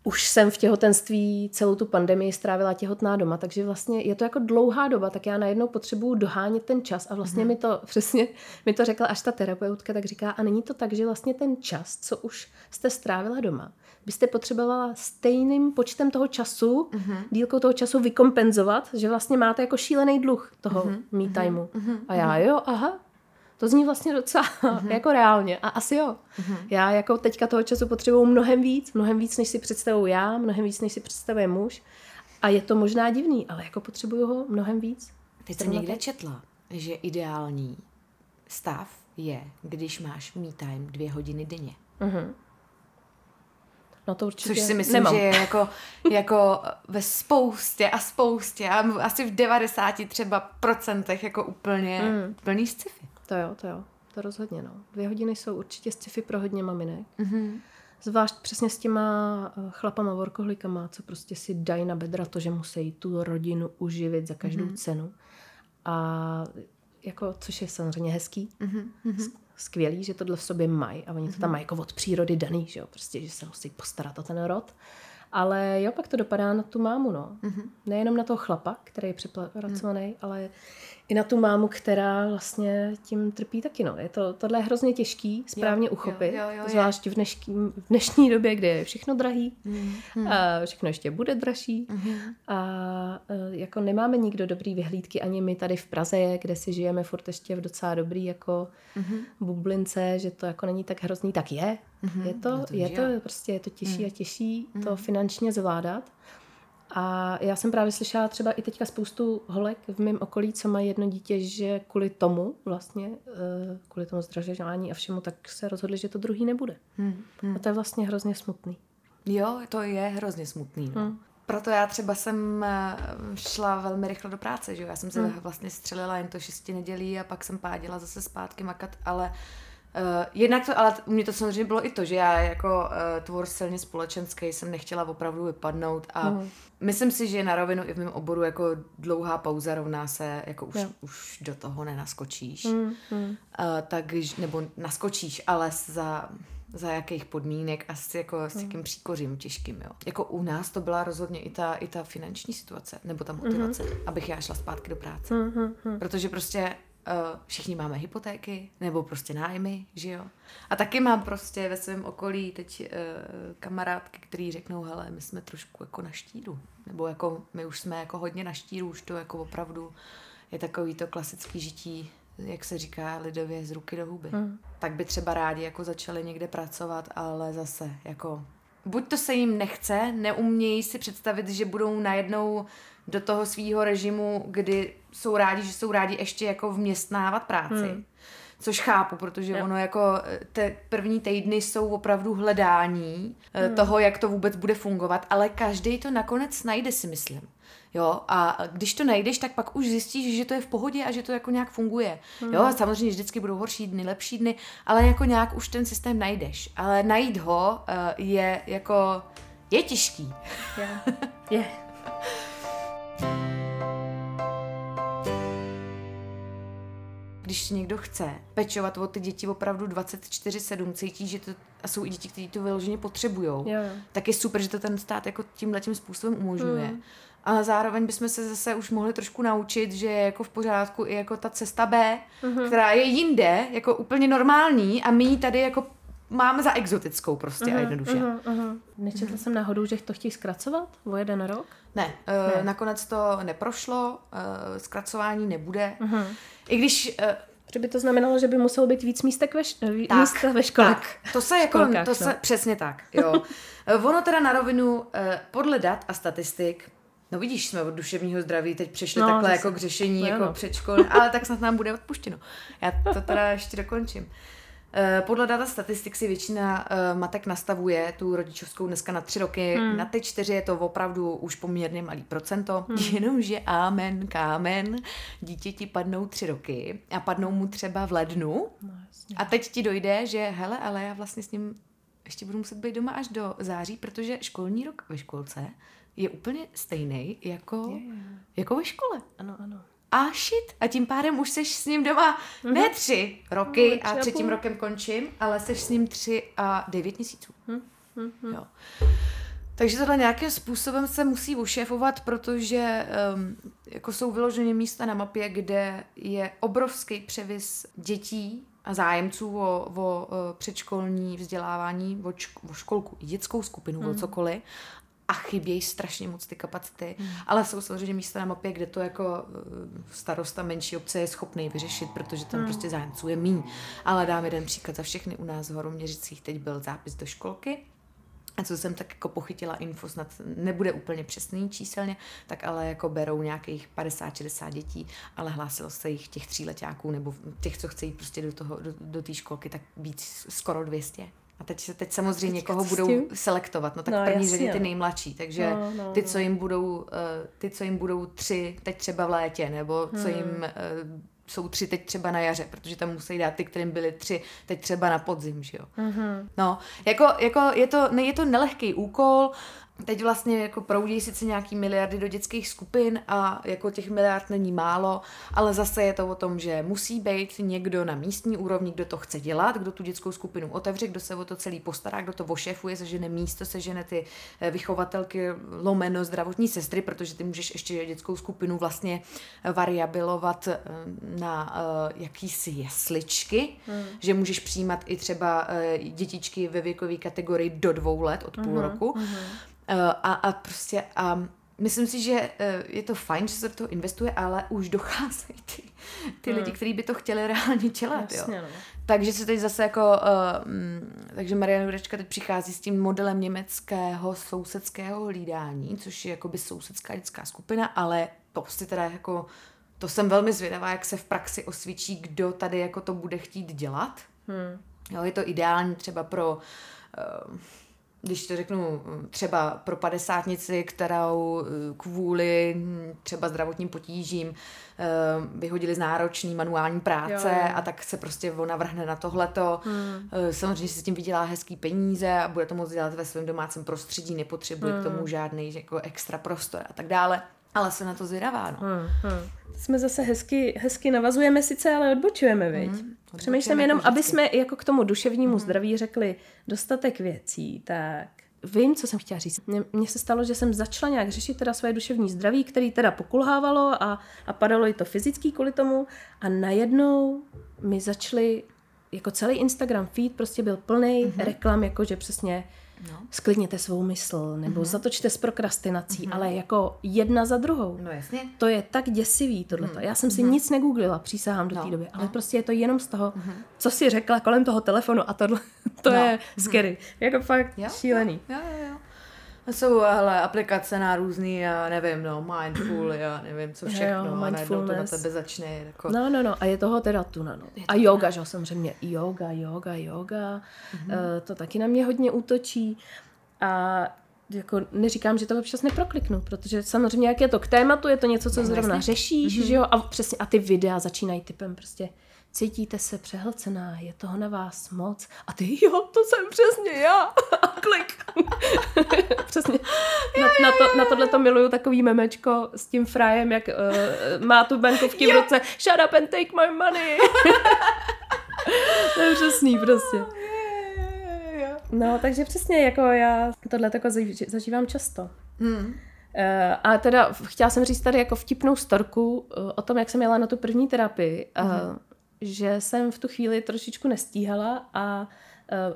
už jsem v těhotenství celou tu pandemii strávila těhotná doma, takže vlastně je to jako dlouhá doba, tak já najednou potřebuju dohánět ten čas a vlastně mm. mi to *laughs* přesně, mi to řekla až ta terapeutka, tak říká, a není to tak, že vlastně ten čas, co už jste strávila doma, byste potřebovala stejným počtem toho času, mm-hmm. dílkou toho času vykompenzovat, že vlastně máte jako šílený dluh toho mm-hmm. me timeu. Mm-hmm. A já, jo, aha, to zní vlastně docela mm-hmm. jako reálně. A asi jo. Mm-hmm. Já jako teďka toho času potřebuju mnohem víc, mnohem víc, než si představuju já, mnohem víc, než si představuje muž. A je to možná divný, ale jako potřebuju ho mnohem víc. Teď jsem někde četla, že ideální stav je, když máš me time dvě hodiny denně. Mm-hmm. No to určitě Což si myslím, nemám. že je jako, *laughs* jako ve spoustě a spoustě a asi v 90 třeba procentech jako úplně mm. plný sci-fi. To jo, to jo, to rozhodně, no. Dvě hodiny jsou určitě sci-fi pro hodně maminek. Mm-hmm. Zvlášť přesně s těma eh, chlapama, workoholikama, co prostě si dají na bedra to, že musí tu rodinu uživit za každou mm-hmm. cenu. A jako, což je samozřejmě hezký, mm-hmm. skvělý, že tohle v sobě mají a oni to tam mhm. mají jako od přírody daný, že jo, prostě, že se musí postarat o ten rod. Ale jo, pak to dopadá na tu mámu, no. Mm-hmm. Nejenom na toho chlapa, který je přepracovaný, mm. ale i na tu mámu, která vlastně tím trpí taky. No. Je to, tohle je hrozně těžký správně jo, uchopit, jo, jo, jo, zvlášť v dnešní, v dnešní době, kdy je všechno drahý, mm, a všechno ještě bude dražší mm. a e, jako nemáme nikdo dobrý vyhlídky, ani my tady v Praze, kde si žijeme furt ještě v docela dobrý jako mm. bublince, že to jako není tak hrozný, tak je. Mm. Je to, to je to, prostě je to těžší mm. a těžší mm. to finančně zvládat. A já jsem právě slyšela třeba i teďka spoustu holek v mém okolí, co mají jedno dítě, že kvůli tomu vlastně, eh, kvůli tomu zdražování a všemu, tak se rozhodli, že to druhý nebude. Hmm, hmm. A to je vlastně hrozně smutný. Jo, to je hrozně smutný. No. Hmm. proto já třeba jsem eh, šla velmi rychle do práce, že jo? Já jsem se Hmm. vlastně střelila jen to šesti nedělí a pak jsem pádila zase zpátky makat, ale Uh, jednak to, ale u mě to samozřejmě bylo i to, že já jako uh, tvor silně společenský jsem nechtěla opravdu vypadnout a Hmm. myslím si, že na rovinu i v mém oboru jako dlouhá pauza rovná se, jako už, Jo. už do toho nenaskočíš. Mm, mm. Uh, takže, nebo naskočíš, ale za, za jakých podmínek a s, jako, s jakým příkořím těžkým, jo. Jako u nás to byla rozhodně i ta, i ta finanční situace, nebo ta motivace, abych já šla zpátky do práce. Mm, mm, mm. Protože prostě uh, všichni máme hypotéky, nebo prostě nájmy, že jo. A taky mám prostě ve svém okolí teď uh, kamarádky, který řeknou, hele, my jsme trošku jako na štíru. Nebo jako my už jsme jako hodně na štíru, už to jako opravdu je takový to klasický žití, jak se říká lidově, z ruky do huby. Mm. Tak by třeba rádi jako začali někde pracovat, ale zase jako buď to se jim nechce, neumějí si představit, že budou najednou do toho svýho režimu, kdy jsou rádi, že jsou rádi ještě jako vměstnávat práci. Hmm. Což chápu, protože Jo. ono jako eh, te první týdny jsou opravdu hledání Hmm. mm. toho, jak to vůbec bude fungovat, ale každý to nakonec najde, si myslím. Jo, a když to najdeš, tak pak už zjistíš, že to je v pohodě a že to jako nějak funguje. Hmm. Jo, samozřejmě vždycky budou horší dny, lepší dny, ale jako nějak už ten systém najdeš. Ale najít ho eh, je jako, je těžký. Je. Je. *laughs* když někdo chce pečovat o ty děti opravdu 24-7, cítí, že to a jsou i děti, kteří to vyloženě potřebují, tak je super, že to ten stát jako tímhle tím způsobem umožňuje. Hmm. Ale zároveň bychom se zase už mohli trošku naučit, že je jako v pořádku i jako ta cesta B, Mhm. která je jinde, jako úplně normální a my ji tady jako máme za exotickou prostě a jednoduše. Mhm, mhm. Nečetla jsem náhodou, že to chtějí zkracovat o jeden rok? Ne, Ne. ne, nakonec to neprošlo, eh, zkracování nebude. Mhm. I když eh, Že by to znamenalo, že by muselo být víc místek ve, š- Tak, místa ve škole. Tak, to se jako, školkách, to se, no. přesně tak, jo. Ono teda na rovinu, eh, podle dat a statistik, no vidíš, jsme od duševního zdraví teď přešli No, no, takhle zase. jako k řešení, No, jako ano. předškolní, ale tak snad nám bude odpuštěno. Já to teda ještě dokončím. Eh, Podle data statistik si většina eh, matek nastavuje tu rodičovskou dneska na tři roky. Hmm. Na ty čtyři je to opravdu už poměrně malý procento. *laughs* Jenomže amen, kámen, dítěti padnou tři roky a padnou mu třeba v lednu. No, jasně. A teď ti dojde, že hele, ale já vlastně s ním ještě budu muset být doma až do září, protože školní rok ve školce je úplně stejný jako, Je, je. jako ve škole. Ano, ano. A shit. A tím pádem už seš s ním doma ne tři roky No, a třetím půl. rokem končím, ale seš s ním tři a devět měsíců. Hm, hm, hm. Jo. Takže tohle nějakým způsobem se musí ušéfovat, protože um, jako jsou vyloženě místa na mapě, kde je obrovský převis dětí a zájemců o, o, o předškolní vzdělávání, o, šk- o školku, i dětskou skupinu, mm. o cokoliv. A chybějí strašně moc ty kapacity. Mm. Ale jsou samozřejmě místa na mapě, kde to jako eh, starosta menší obce je schopný vyřešit, protože tam mm. prostě zájemců je míň. Ale dám jeden příklad za všechny. U nás v Horoměřicích teď byl zápis do školky a co jsem tak jako pochytila info, snad nebude úplně přesný číselně, tak ale jako berou nějakých 50-60 dětí, ale hlásilo se jich těch tříletáků nebo těch, co chce jít prostě do toho, do, do té školky, tak víc skoro 200. A teď, se- teď samozřejmě co s budou selektovat, no tak No, v první řadě ty no. nejmladší, takže No, no, ty, no. co jim budou, eh, ty, co jim budou tři teď třeba v létě, nebo co Hmm. jim eh, jsou tři teď třeba na jaře, protože tam musí dát ty, kterým byly tři teď třeba na podzim, že jo. Mhm. No, jako, jako je, to, ne, je to nelehký úkol, teď vlastně jako proudí sice nějaký miliardy do dětských skupin a jako těch miliard není málo, ale zase je to o tom, že musí být někdo na místní úrovni, kdo to chce dělat, kdo tu dětskou skupinu otevře, kdo se o to celý postará, kdo to ošefuje, sežene místo, sežene ty eh, vychovatelky lomeno zdravotní sestry, protože ty můžeš ještě dětskou skupinu vlastně variabilovat eh, na eh, jakýsi jesličky, Hmm. že můžeš přijímat i třeba dětičky ve věkové kategorii do dvou let, od půl roku. Eh, A, a prostě a myslím si, že eh, je to fajn, že se do toho investuje, ale už *laughs* docházejí ty, ty lidi, kteří by to chtěli reálně dělat. Jo. Jasně, no. Takže se teď zase jako, uh, takže Mariana Jurečka teď přichází s tím modelem německého sousedského hlídání, což je jakoby sousedská dětská skupina, ale to si teda jako, to jsem velmi zvědavá, jak se v praxi osvědčí, kdo tady jako to bude chtít dělat. Hm. Jo, je to ideální třeba pro uh, když to řeknu, třeba pro padesátnici, kterou eh, kvůli hm, třeba zdravotním potížím eh, vyhodili z náročný manuální práce jo, jo. a tak se prostě ona vrhne na tohleto. Hmm. Samozřejmě si s tím vydělá hezký peníze a bude to moct dělat ve svém domácím prostředí, nepotřebuje hmm. k tomu žádný jako extra prostor a tak dále. Ale se na to zvědavá, no. Hmm, hmm. Jsme zase hezky, hezky navazujeme sice, ale odbočujeme, viď? Hmm, Přemýšlím jenom, jako aby jsme jako k tomu duševnímu hmm. zdraví řekli dostatek věcí, tak vím, co jsem chtěla říct. Mně se stalo, že jsem začala nějak řešit teda své duševní zdraví, který teda pokulhávalo a, a padalo i to fyzický kvůli tomu a najednou mi začaly jako celý Instagram feed prostě byl plný mm-hmm. reklam, jakože přesně No. Sklidněte svou mysl, nebo mm-hmm. zatočte s prokrastinací, mm-hmm. ale jako jedna za druhou. No jasně. To je tak děsivý tohleto. Mm-hmm. Já jsem si mm-hmm. nic negooglila, přísahám do no. té doby, ale no. prostě je to jenom z toho, mm-hmm. co si řekla kolem toho telefonu a tohle, *laughs* to no. je mm-hmm. scary. Jako fakt jo? šílený. Jo, jo, jo. Jsou hele, aplikace na různý, já nevím, no, mindful, já nevím, co všechno, jo, a najednou to na tebe začne. Jako... No, no, no, a je toho teda tu, no. A yoga, že samozřejmě, yoga, yoga, yoga, mm-hmm. uh, to taky na mě hodně útočí. A jako neříkám, že to občas neprokliknu, protože samozřejmě jak je to k tématu, je to něco, co no, zrovna řešíš, mm-hmm. že jo, a přesně, a ty videa začínají typem prostě cítíte se přehlcená, je toho na vás moc. A ty, jo, to jsem přesně já. *laughs* Klik. *laughs* přesně. Na, na, to, na tohle to miluju takový memečko s tím frajem, jak uh, má tu bankovky v ruce. Shut up and take my money. *laughs* to je přesný prostě. No, takže přesně, jako já tohle tako zažívám často. Hmm. Uh, a teda chtěla jsem říct tady jako vtipnou storku uh, o tom, jak jsem jela na tu první terapii. Uh, mm že jsem v tu chvíli trošičku nestíhala a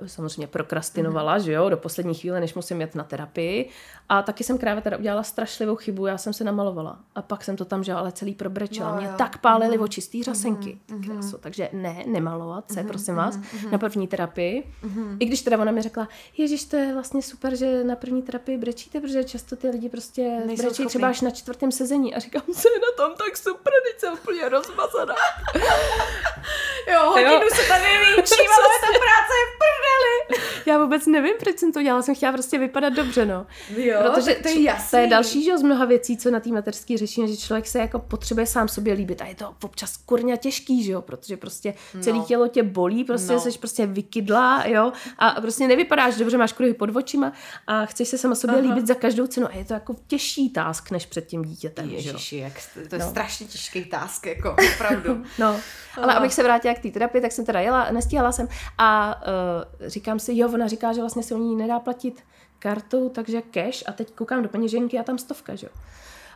uh, samozřejmě prokrastinovala, mm. že jo, do poslední chvíle, než musím jet na terapii. A taky jsem krávě teda udělala strašlivou chybu, já jsem se namalovala. A pak jsem to tam, že ale celý probrečela. No, Mě jo. tak pálily mm. oči z té řasenky. Mm. Mm. Takže ne, nemalovat se, mm. prosím vás, mm. na první terapii. Mm. I když teda ona mi řekla, ježiš, to je vlastně super, že na první terapii brečíte, protože často ty lidi prostě Nejsou brečí schopný. třeba až na čtvrtém sezení. A říkám, co je na tom tak super, teď jsem úplně rozmazaná. *laughs* jo, hodinu se tady líčím, *laughs* ale ta práce je v prdeli. Já vůbec nevím, proč jsem to dělala, jsem chtěla prostě vypadat dobře, no. Jo, Protože to je jasný. To je další, že z mnoha věcí, co na té mateřské řešíme, že člověk se jako potřebuje sám sobě líbit a je to občas kurňa těžký, že jo, protože prostě no. celé tělo tě bolí, prostě no. jsi prostě vykydlá, jo, a prostě nevypadáš dobře, máš kruhy pod očima a chceš se sama sobě Aha. líbit za každou cenu a je to jako těžší task, než před tím dítětem, Ježiši, jak, to je no. strašně těžký task, jako opravdu. *laughs* no, ale abych se vrátila k té terapii, tak jsem teda jela, nestíhala jsem a uh, říkám si, jo, ona říká, že vlastně se u ní nedá platit kartou, takže cash a teď koukám do peněženky a tam stovka, že jo.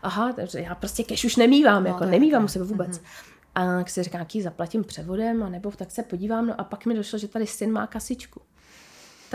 Aha, takže já prostě cash už nemývám, no, jako nemývám u sebe vůbec. Mm-hmm. A tak si říkám, jaký zaplatím převodem, a nebo tak se podívám, no a pak mi došlo, že tady syn má kasičku.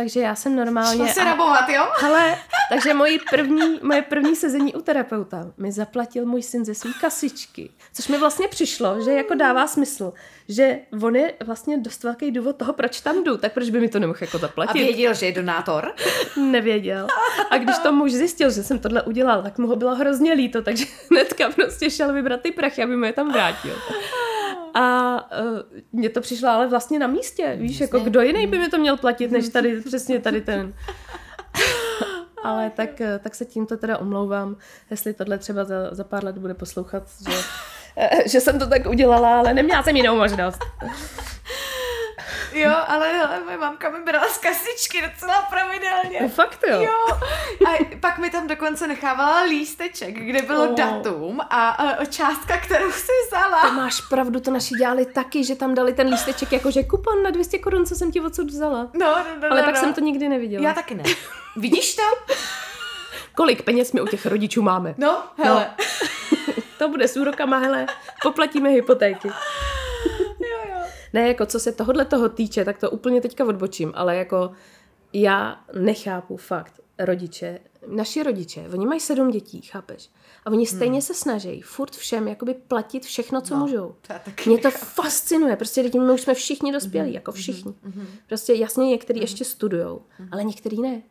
Takže já jsem normálně... Šla se nabovat, jo? Ale, *laughs* takže moje první, moje první sezení u terapeuta mi zaplatil můj syn ze své kasičky. Což mi vlastně přišlo, že jako dává smysl, že on je vlastně dost velký důvod toho, proč tam jdu, tak proč by mi to nemohl jako zaplatit. A věděl, že je donátor? *laughs* Nevěděl. A když to muž zjistil, že jsem tohle udělal, tak mu ho bylo hrozně líto, takže *laughs* hnedka prostě šel vybrat ty prachy, aby mu je tam vrátil. A uh, mně to přišlo ale vlastně na místě, víš, jako kdo jiný by mi to měl platit, než tady, *laughs* přesně tady ten. *laughs* ale tak, eh, tak se tímto teda omlouvám, jestli tohle třeba za, za pár let bude poslouchat, že, eh, že jsem to tak udělala, ale neměla jsem jinou možnost. Jo, ale hele, moje mamka mi brala z kasičky docela pravidelně. No, fakt jo. Jo. A pak mi tam dokonce nechávala lísteček, kde bylo oh. datum a, a částka, kterou si vzala. To máš pravdu, to naši dělali taky, že tam dali ten lísteček jakože kupon na 200 korun, co jsem ti odsud vzala. No, no, no, Ale no, pak no. jsem to nikdy neviděla. Já taky ne. Vidíš to? *laughs* Kolik peněz my u těch rodičů máme? No, hele. No. *laughs* to bude s úrokama, hele, poplatíme hypotéky. Ne, jako co se tohohle toho týče, tak to úplně teďka odbočím, ale jako já nechápu fakt rodiče, naši rodiče, oni mají sedm dětí, chápeš? A oni stejně hmm. se snaží furt všem jakoby platit všechno, co no, můžou. To Mě to fascinuje, prostě teď my už jsme všichni dospělí, mm-hmm. jako všichni. Mm-hmm. Prostě jasně některý mm-hmm. ještě studujou, mm-hmm. ale některý ne.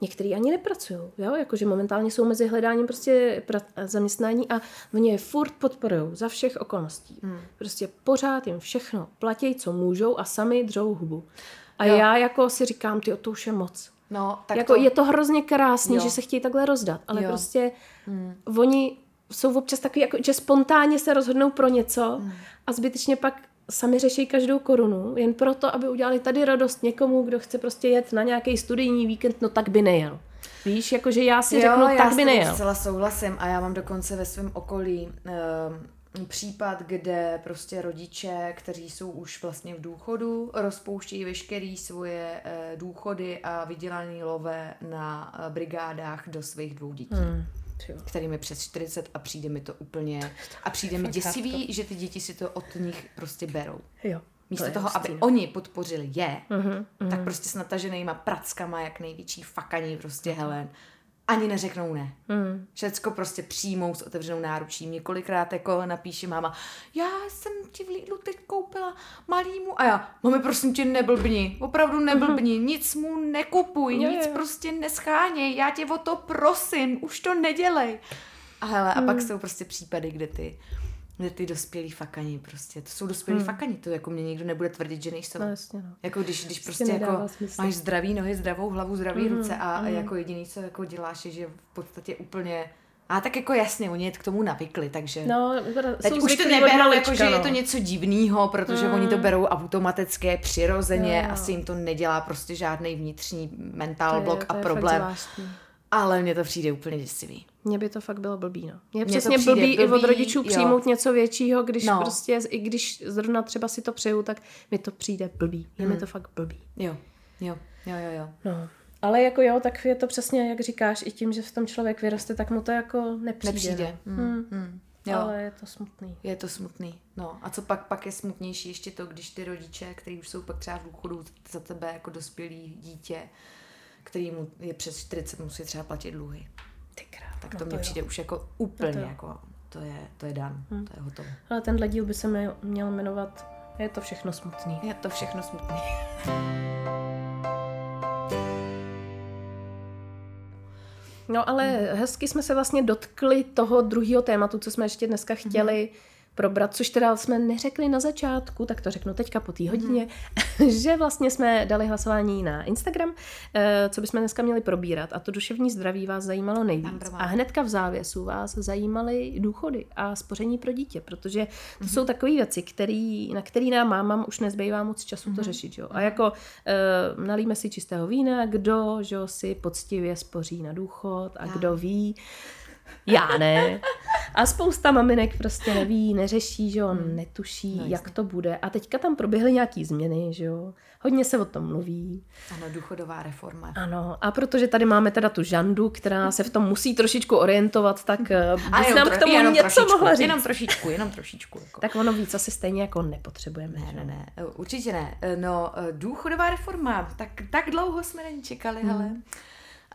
Některý ani nepracují, jo, jakože momentálně jsou mezi hledáním prostě pra- zaměstnání a oni je furt podporují za všech okolností. Hmm. Prostě pořád jim všechno platí, co můžou a sami dřou hubu. A jo. já jako si říkám, ty to už je moc. No, tak jako to... je to hrozně krásný, Jo. že se chtějí takhle rozdat, ale Jo. prostě Hmm. oni jsou občas takový, jako, že spontánně se rozhodnou pro něco Hmm. a zbytečně pak sami řeší každou korunu, jen proto, aby udělali tady radost někomu, kdo chce prostě jet na nějaký studijní víkend, no tak by nejel. Víš, jakože já si řeknu, já tak by nejel. zcela souhlasím a já mám dokonce ve svém okolí um, případ, kde prostě rodiče, kteří jsou už vlastně v důchodu, rozpouštějí veškerý svoje uh, důchody a vydělaný lové na uh, brigádách do svých dvou dětí. Hmm. Jo. kterým je přes 40 a přijde mi to úplně a přijde mi děsivý, že ty děti si to od nich prostě berou. Jo. Místo je toho, aby hustý, no. oni podpořili je, Mhm, mhm. tak prostě s nataženýma prackama, jak největší fakaní prostě Helen, ani neřeknou ne. Mhm. Všecko prostě přijmou s otevřenou náručí. Několikrát jako napíše máma, já jsem ti v Lidlu teď koupila malýmu a já, mami prosím tě neblbni, opravdu neblbni, nic mu nekupuj, Jo, nic jo. prostě nescháněj, já tě o to prosím, už to nedělej. A hele, a pak jsou prostě případy, kde ty kde ty dospělí fakani prostě, to jsou dospělí fakani, to jako mě nikdo nebude tvrdit, že nejsou. No jasně, no. Jako když, když Prostě jako smysl. máš zdravý nohy, zdravou hlavu, zdravý Mhm, ruce a mhm. jako jediný, co jako děláš, je, že v podstatě úplně a tak jako jasně, oni k tomu navykli, takže No, teď jsou už to neberou, jako, že je no. to něco divného, protože Mm. oni to berou automaticky, přirozeně, Jo, jo. asi jim to nedělá prostě žádný vnitřní mental To je- block to a je problém, Fakt zvláštní. Ale mně to přijde úplně děsivý. Mně by to fakt bylo blbý, no. Mně je to přesně přijde blbý, i od blbý, rodičů jo. přijmout něco většího, když No. prostě, i když zrovna třeba si to přeju, tak mi to přijde blbý. Je mi Hmm. to fakt blbý. Jo, jo, jo, jo, jo. No. Ale jako jo, tak je to přesně, jak říkáš, i tím, že v tom člověk vyroste, tak mu to jako nepřijde. Nepřijde. No. Hmm. Hmm. Hmm. Jo. Ale je to smutný. Je to smutný. No a co pak, pak je smutnější ještě to, když ty rodiče, kteří už jsou pak třeba v důchodu za tebe jako dospělý dítě, který mu je přes 40, musí třeba platit dluhy. Ty krát. Tak no to mně jo. přijde už jako úplně, No to jo. jako, to je, to je dan, Hmm. to je hotovo. Ale tenhle díl by se mě- měl jmenovat Je to všechno smutný. Je to všechno smutný. No ale hezky jsme se vlastně dotkli toho druhého tématu, co jsme ještě dneska chtěli probrat, což teda jsme neřekli na začátku, tak to řeknu teďka po té hodině, *laughs* že vlastně jsme dali hlasování na Instagram, eh, co bychom dneska měli probírat a to duševní zdraví vás zajímalo nejvíc. A hnedka v závěsu vás zajímaly důchody a spoření pro dítě, protože to jsou takové věci, který, na který nám mámám už nezbývá moc času to řešit. Jo? A jako eh, nalíme si čistého vína, kdo že si poctivě spoří na důchod a Já. kdo ví, já ne. A spousta maminek prostě neví, neřeší, že jo, netuší, No, jak to bude. A teďka tam proběhly nějaký změny, že jo. Hodně se o tom mluví. Ano, důchodová reforma. Ano, a protože tady máme teda tu Žandu, která se v tom musí trošičku orientovat, tak eh, *laughs* bys nám k tomu jenom něco trošičku, mohla říct. Jenom trošičku, jenom trošičku. Jako. Tak ono víc asi stejně jako nepotřebujeme. Ne, ne, ne, určitě ne. Eh, No, eh, důchodová reforma, tak, tak dlouho jsme na ní čekali, Hmm. hele.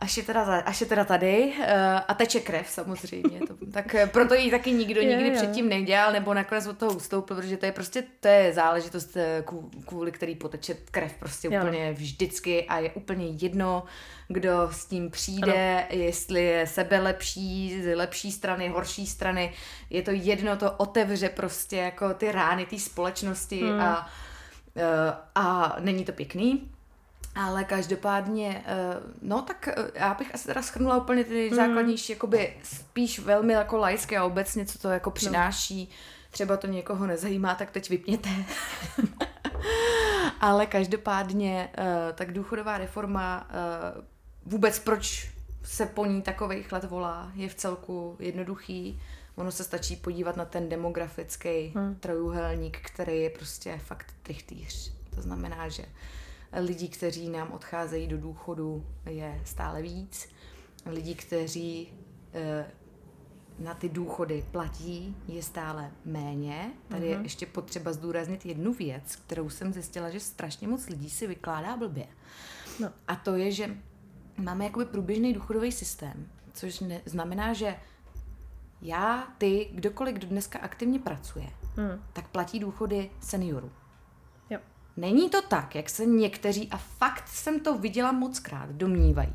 Až je, teda, za- až je teda tady eh, a teče krev samozřejmě, to, *laughs* tak eh, proto ji taky nikdo Jo, nikdy jo. předtím nedělal, nebo nakonec od toho ustoupil, protože to je prostě, to je záležitost, eh, kvů- kvůli který poteče krev prostě Jo. úplně vždycky a je úplně jedno, kdo s tím přijde, jestli je sebe lepší, z lepší strany, horší strany, je to jedno, to otevře prostě jako ty rány té společnosti Hmm. a, eh, a není to pěkný. Ale každopádně, eh, no tak eh, já bych asi teda schrnula úplně ty Hmm. základnější, jakoby spíš velmi jako laické a obecně, co to jako přináší. Třeba to někoho nezajímá, tak teď vypněte. *laughs* Ale každopádně, eh, tak důchodová reforma, vůbec proč se po ní takových let volá, je v celku jednoduchý. Ono se stačí podívat na ten demografický Hmm. trojuhelník, který je prostě fakt trichtýř. To znamená, že lidí, kteří nám odcházejí do důchodu, je stále víc. Lidí, kteří eh, na ty důchody platí, je stále méně. Tady je Mhm. ještě potřeba zdůraznit jednu věc, kterou jsem zjistila, že strašně moc lidí si vykládá blbě. No. A to je, že máme jakoby průběžný důchodový systém, což ne, znamená, že já, ty, kdokoliv, kdo dneska aktivně pracuje, Hmm. tak platí důchody seniorů. Není to tak, jak se někteří, a fakt jsem to viděla moc krát, domnívají,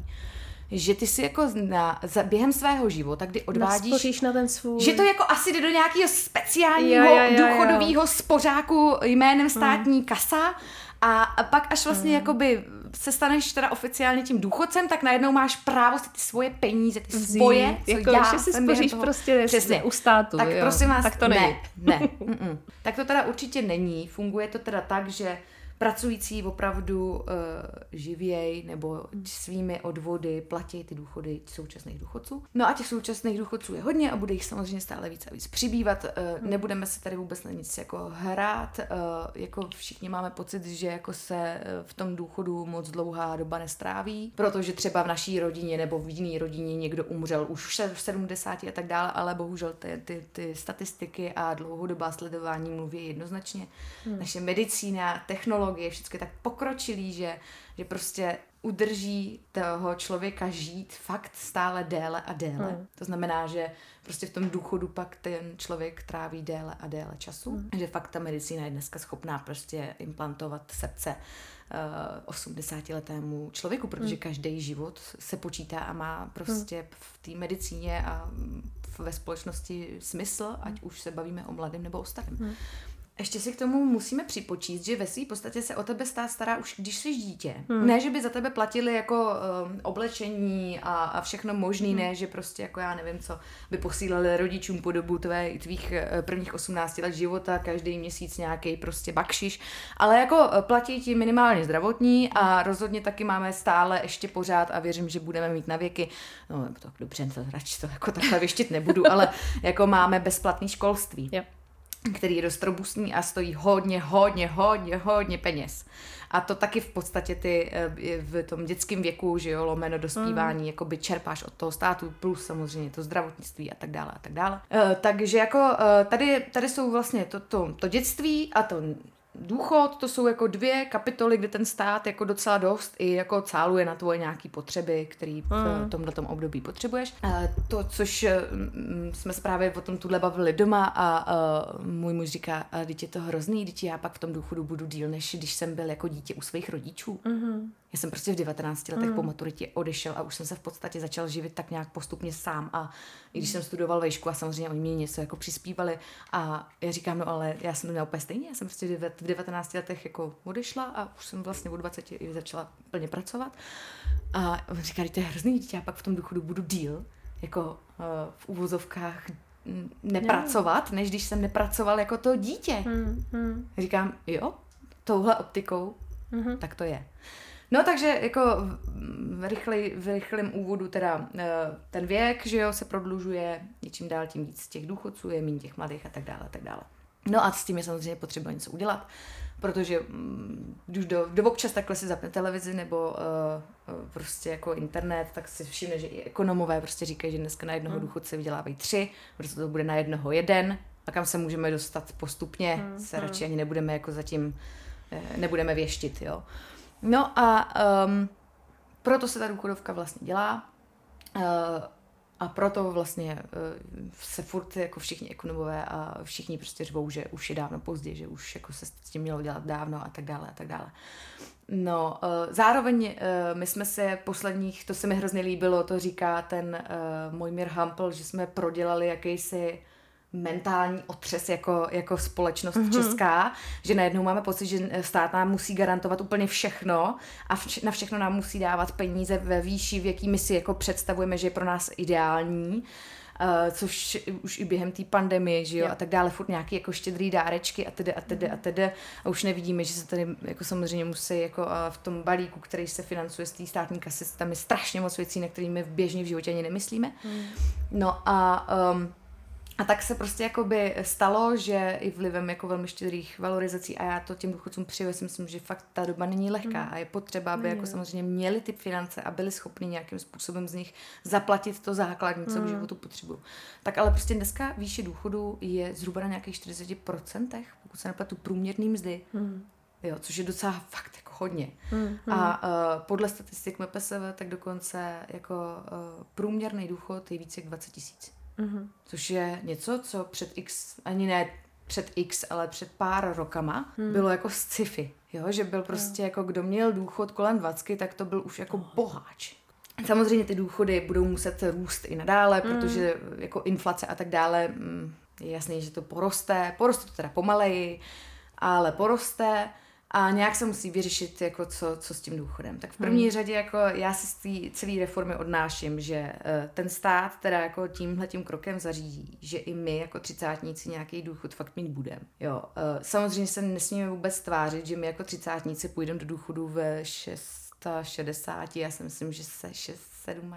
že ty si jako na, za, během svého života, kdy odvádíš Naspoříš na ten svůj... že to jako asi jde do nějakého speciálního Jo, jo, jo, důchodového spořáku jménem státní kasa a, a pak až vlastně Mm. jakoby se staneš teda oficiálně tím důchodcem, tak najednou máš právo si ty svoje peníze, ty svoje, Vzít, jako, já že si spoříš toho, prostě přesně, u státu. Tak jo. prosím vás, tak to není. Ne, *laughs* ne. tak to teda určitě není. Funguje to teda tak, že pracující opravdu uh, živěj nebo svými odvody platí ty důchody současných důchodců. No a těch současných důchodců je hodně a bude jich samozřejmě stále víc a víc přibývat. Uh, nebudeme se tady vůbec na nic jako hrát. Uh, jako všichni máme pocit, že jako se v tom důchodu moc dlouhá doba nestráví, protože třeba v naší rodině nebo v jiné rodině někdo umřel už v 70 a tak dále, ale bohužel ty, ty, ty statistiky a dlouhodobá sledování mluví jednoznačně. Hmm. Naše medicína, technologie technologie, všechno je tak pokročilý, že, že prostě udrží toho člověka žít fakt stále déle a déle. Hmm. To znamená, že prostě v tom důchodu pak ten člověk tráví déle a déle času. Hmm. Že fakt ta medicína je dneska schopná prostě implantovat srdce uh, eh, 80-letému člověku, protože hmm. každý život se počítá a má prostě hmm. v té medicíně a ve společnosti smysl, ať už se bavíme o mladém nebo o starém. Hmm. Ještě si k tomu musíme připočíst, že ve své podstatě se o tebe stá stará už když jsi dítě. Hmm. Ne, že by za tebe platili jako um, oblečení a, a všechno možný, hmm. ne, že prostě jako já nevím co, by posílali rodičům po dobu tvé, tvých uh, prvních 18 let života, každý měsíc nějaký prostě bakšiš, ale jako uh, platí ti minimálně zdravotní a rozhodně taky máme stále ještě pořád a věřím, že budeme mít na věky, no to dobře, to radši to jako takhle věštit nebudu, *laughs* ale jako máme bezplatný školství. Yep který je dost robustní a stojí hodně, hodně, hodně, hodně peněz. A to taky v podstatě ty eh, v tom dětském věku, že jo, lomeno dospívání, mm. jako by čerpáš od toho státu, plus samozřejmě to zdravotnictví a tak dále a tak dále. Uh, takže jako uh, tady, tady jsou vlastně to, to, to dětství a to důchod, to jsou jako dvě kapitoly, kde ten stát jako docela dost i jako cáluje na tvoje nějaké potřeby, který v mm. tomhle období potřebuješ. To, což mm, jsme se právě o tom tuhle bavili doma a, a můj muž říká, je to hrozný, dítě já pak v tom důchodu budu díl, než když jsem byl jako dítě u svých rodičů. Mm. Já jsem prostě v 19 letech mm. po maturitě odešel a už jsem se v podstatě začal živit tak nějak postupně sám a i když jsem studoval vejšku a samozřejmě oni mě něco jako přispívali a já říkám, no ale já jsem to měla úplně stejně, já jsem prostě v 19 letech jako odešla a už jsem vlastně od 20 začala plně pracovat a on říká, to je hrozný dítě, já pak v tom důchodu budu díl, jako uh, v uvozovkách nepracovat, než když jsem nepracoval jako to dítě. Hmm, hmm. Říkám, jo, touhle optikou, hmm. tak to je. No takže jako v, rychlej, v rychlém úvodu teda eh, ten věk, že jo, se prodlužuje, čím dál tím víc těch důchodců, je méně těch mladých a tak dále a tak dále. No a s tím je samozřejmě potřeba něco udělat, protože mm, když do, do občas takhle si zapne televizi nebo uh, prostě jako internet, tak si všimne, že i ekonomové prostě říkají, že dneska na jednoho hmm. důchodce vydělávají tři, protože to bude na jednoho jeden a kam se můžeme dostat postupně, hmm. se radši ani nebudeme jako zatím, nebudeme věštit, jo. No a um, proto se ta důchodovka vlastně dělá uh, a proto vlastně uh, se furt jako všichni ekonomové a všichni prostě řvou, že už je dávno pozdě, že už jako se s tím mělo dělat dávno a tak dále a tak dále. No, uh, zároveň uh, my jsme se posledních, to se mi hrozně líbilo, to říká ten uh, Mojmír Hampel, že jsme prodělali jakýsi mentální otřes jako, jako společnost mm-hmm. česká, že najednou máme pocit, že stát nám musí garantovat úplně všechno a vš- na všechno nám musí dávat peníze ve výši, v jaký my si jako představujeme, že je pro nás ideální. Uh, což už i během té pandemie, že jo, yeah. a tak dále, furt nějaký jako štědrý dárečky a tedy a tedy a tedy a už nevidíme, že se tady jako samozřejmě musí jako uh, v tom balíku, který se financuje z té státní kasy, tam je strašně moc věcí, na kterými v běžně v životě ani nemyslíme. Mm. No a um, a tak se prostě jakoby stalo, že i vlivem jako velmi štědrých valorizací a já to těm důchodcům přeju, si myslím, že fakt ta doba není lehká mm. a je potřeba, aby mm. jako samozřejmě měli ty finance a byli schopni nějakým způsobem z nich zaplatit to základní, co mm. v životu potřebují. Tak ale prostě dneska výše důchodu je zhruba na nějakých 40%, pokud se nepletu průměrný mzdy. Mm. Jo, což je docela fakt jako hodně. Mm, A uh, podle statistik MPSV tak dokonce jako uh, průměrný důchod je více jak 20 tisíc. Mm-hmm. Což je něco, co před x, ani ne před x, ale před pár rokama mm. bylo jako sci-fi. Jo? Že byl prostě jako, kdo měl důchod kolem 20, tak to byl už jako boháč. Samozřejmě ty důchody budou muset růst i nadále, mm. protože jako inflace a tak dále, mm, je jasný, že to poroste. Poroste to teda pomaleji, ale poroste. A nějak se musí vyřešit, jako co, co s tím důchodem. Tak v první hmm. řadě jako já si z té celé reformy odnáším, že uh, ten stát teda jako tímhle tím krokem zařídí, že i my jako třicátníci nějaký důchod fakt mít budeme. Jo, uh, samozřejmě se nesmíme vůbec tvářit, že my jako třicátníci půjdeme do důchodu ve 660, já si myslím, že se 6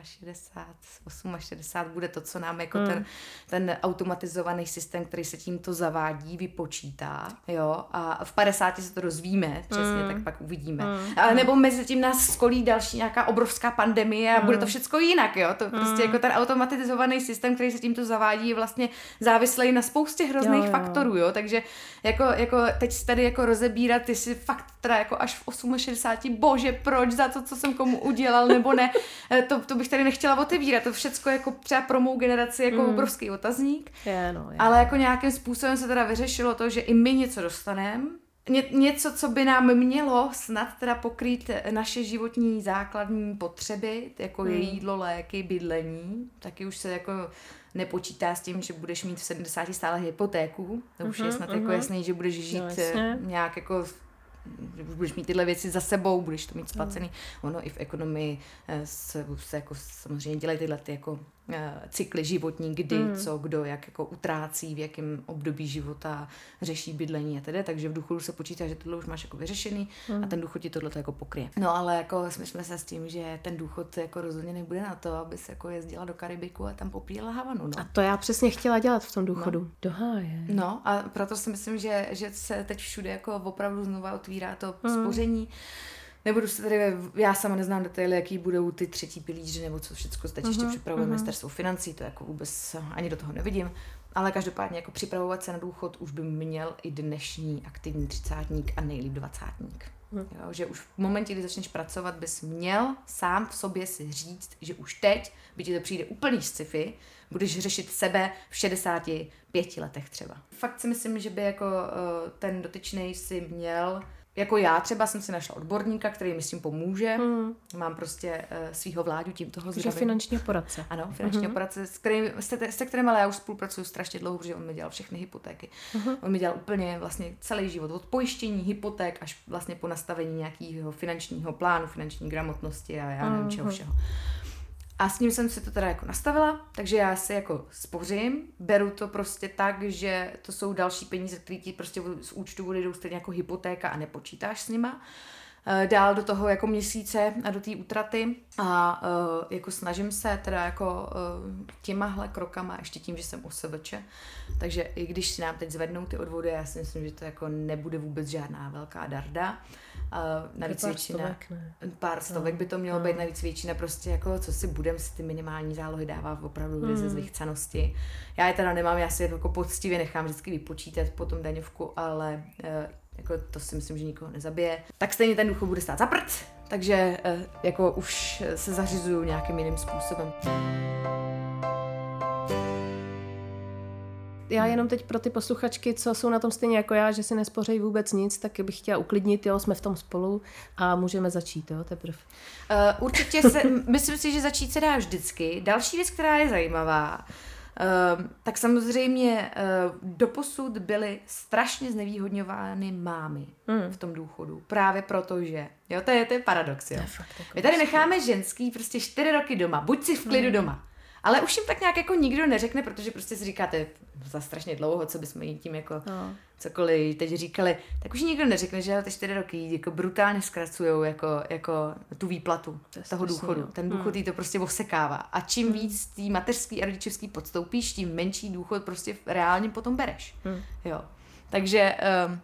67, 68 bude to, co nám jako hmm. ten, ten automatizovaný systém, který se tímto zavádí, vypočítá, jo, a v 50 se to dozvíme, přesně, hmm. tak pak uvidíme. Hmm. A nebo mezi tím nás skolí další nějaká obrovská pandemie a hmm. bude to všechno jinak, jo, to hmm. prostě jako ten automatizovaný systém, který se tímto zavádí, je vlastně závislý na spoustě hrozných jo, jo. faktorů, jo, takže jako, jako teď tady jako rozebírat, jestli fakt teda jako až v 68, bože, proč, za to, co jsem komu udělal, nebo ne, *laughs* eh, to to bych tady nechtěla otevírat. To všechno jako třeba pro mou generaci jako mm. obrovský otazník. Je, no, je. Ale jako nějakým způsobem se teda vyřešilo to, že i my něco dostaneme. Ně, něco, co by nám mělo snad teda pokrýt naše životní základní potřeby, jako mm. je jídlo, léky, bydlení, taky už se jako nepočítá s tím, že budeš mít v 70 stále hypotéku. To už mm-hmm, je snad mm-hmm. jako mhm. jasný, že budeš žít no, nějak jako budeš mít tyhle věci za sebou, budeš to mít splacený. Mm. Ono i v ekonomii eh, se, se jako samozřejmě dělají tyhle ty jako cykly životní, kdy, mm. co, kdo, jak jako utrácí, v jakém období života řeší bydlení a tedy, takže v důchodu se počítá, že tohle už máš jako vyřešený mm. a hmm. ten důchod ti tohle jako pokryje. No ale jako jsme se s tím, že ten důchod jako rozhodně nebude na to, aby se jako jezdila do Karibiku a tam popíjela Havanu. No. A to já přesně chtěla dělat v tom důchodu. No. Do háje. No a proto si myslím, že, že se teď všude jako opravdu znova otvírá to mm. spoření. Nebudu se tady, já sama neznám detaily, jaký budou ty třetí pilíři, nebo co všechno teď uh-huh, ještě mhm, připravuje uh-huh. ministerstvo financí, to jako vůbec ani do toho nevidím. Ale každopádně jako připravovat se na důchod už by měl i dnešní aktivní třicátník a nejlíp dvacátník. Uh-huh. Jo, že už v momentě, kdy začneš pracovat, bys měl sám v sobě si říct, že už teď, by ti to přijde úplný sci-fi, budeš řešit sebe v 65 letech třeba. Fakt si myslím, že by jako uh, ten dotyčný si měl jako já třeba jsem si našla odborníka, který mi s tím pomůže. Hmm. Mám prostě uh, svého vládu tím toho zdravím. finanční poradce. Ano, finanční hmm. poradce, s kterým, se, se kterým ale já už spolupracuju strašně dlouho, protože on mi dělal všechny hypotéky. Hmm. On mi dělal úplně vlastně celý život, od pojištění hypoték až vlastně po nastavení nějakého finančního plánu, finanční gramotnosti a já nevím čeho všeho. A s ním jsem si to teda jako nastavila, takže já si jako spořím, beru to prostě tak, že to jsou další peníze, které ti prostě z účtu jdou stejně jako hypotéka a nepočítáš s nima. Eh, dál do toho jako měsíce a do té útraty a uh, jako snažím se teda jako uh, těmahle krokama, ještě tím, že jsem OSVČ, takže i když si nám teď zvednou ty odvody, já si myslím, že to jako nebude vůbec žádná velká darda, Uh, navíc pár většina, stovek, ne. pár stovek no, by to mělo no. být, navíc většina prostě jako, co si budem, si ty minimální zálohy dává opravdu mm. ze zvychcanosti. Já je teda nemám, já si je jako poctivě nechám vždycky vypočítat potom daňovku, ale uh, jako to si myslím, že nikoho nezabije. Tak stejně ten důchod bude stát za prd, takže uh, jako už se zařizuju nějakým jiným způsobem. já jenom teď pro ty posluchačky, co jsou na tom stejně jako já, že si nespořejí vůbec nic, tak bych chtěla uklidnit, jo, jsme v tom spolu a můžeme začít, jo, teprve. Uh, určitě se, *laughs* myslím si, že začít se dá vždycky. Další věc, která je zajímavá, Uh, tak samozřejmě uh, doposud byly strašně znevýhodňovány mámy mm. v tom důchodu. Právě proto, že, jo, to je, to je paradox, jo. fakt, jako My tady necháme ženský prostě čtyři roky doma, buď si v klidu mm. doma, ale už jim tak nějak jako nikdo neřekne, protože prostě si říkáte za strašně dlouho, co bychom jim tím jako no. cokoliv teď říkali, tak už nikdo neřekne, že ty čtyři roky jako brutálně zkracují jako, jako tu výplatu to toho důchodu. No. Ten důchod hmm. jí to prostě osekává. A čím hmm. víc tý mateřský a rodičovský podstoupíš, tím menší důchod prostě reálně potom bereš. Hmm. Jo. Takže um,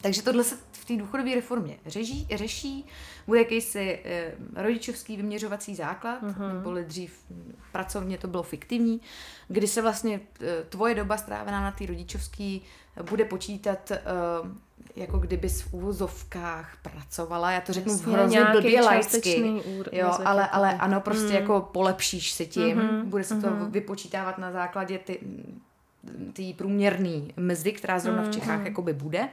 takže tohle se v té důchodové reformě řeší, řeší, bude jakýsi eh, rodičovský vyměřovací základ, uh-huh. nebo dřív pracovně to bylo fiktivní, kdy se vlastně eh, tvoje doba strávená na té rodičovský bude počítat eh, jako kdyby v úvozovkách pracovala, já to řeknu v hrozně blbě lajsky, jo, ale, ale ano, prostě mm. jako polepšíš se tím, mm-hmm. bude se to mm-hmm. vypočítávat na základě ty, ty průměrný mzdy, která zrovna v Čechách mm-hmm. jakoby bude.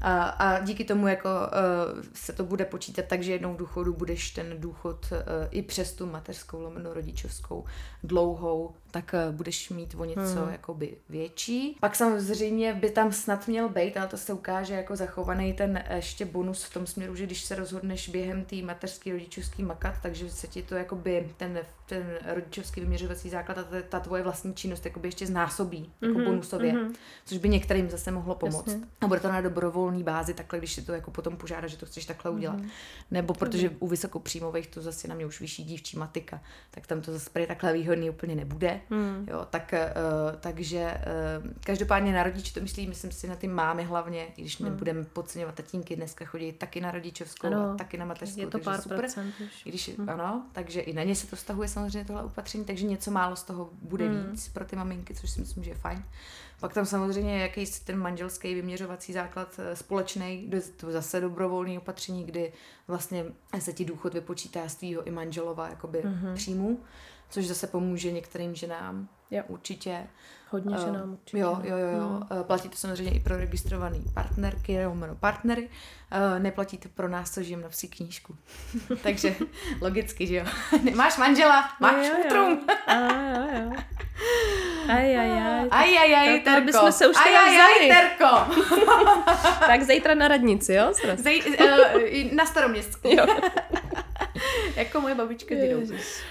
A, a díky tomu jako uh, se to bude počítat tak, že jednou v důchodu budeš ten důchod uh, i přes tu mateřskou lomeno rodičovskou dlouhou, tak uh, budeš mít o něco hmm. jakoby větší. Pak samozřejmě by tam snad měl být, ale to se ukáže jako zachovaný ten ještě bonus v tom směru, že když se rozhodneš během té mateřské rodičovský makat, takže se ti to jakoby ten, ten rodičovský vyměřovací základ a ta, ta tvoje vlastní činnost jakoby ještě znásobí jako mm-hmm, bonusově, mm-hmm. což by některým zase mohlo pomoct. Jasně. A bude to na dobrovolné bázi, takhle, když si to jako potom požádá, že to chceš takhle udělat. Mm-hmm. Nebo protože u vysokopříjmových to zase na mě už vyšší dívčí matika, tak tam to zase takhle výhodný úplně nebude. Mm. Jo, tak, uh, takže uh, každopádně na rodič to myslí, myslím si na ty mámy hlavně, když mm. nebudeme podceňovat tatínky, dneska chodí taky na rodičovskou ano, a taky na mateřskou. Je to pár super. procent už. Když, mm. Ano, takže i na ně se to stahuje samozřejmě tohle opatření, takže něco málo z toho bude mm. víc pro ty maminky, což si myslím, že je fajn. Pak tam samozřejmě jakýsi ten manželský vyměřovací základ eh, společný, to zase dobrovolné opatření, kdy vlastně se ti důchod vypočítá z tvýho i manželova jakoby mm-hmm. příjmu, což zase pomůže některým ženám jo. určitě. Hodně uh, ženám určitě. Jo, jo, jo. jo. Mm. Platí to samozřejmě i pro registrované partnerky nebo partnery. Uh, neplatí to pro nás, co žijeme na psí knížku. *laughs* Takže logicky, že jo. *laughs* Nemáš manžela, máš jo, jo, jo. A, jo, jo. Aj, aj, *laughs* aj. Aj, se už aj, aj, aj, Terko. tak zítra na radnici, jo? Zej, uh, na staroměstský. jo. jako moje babička dědou.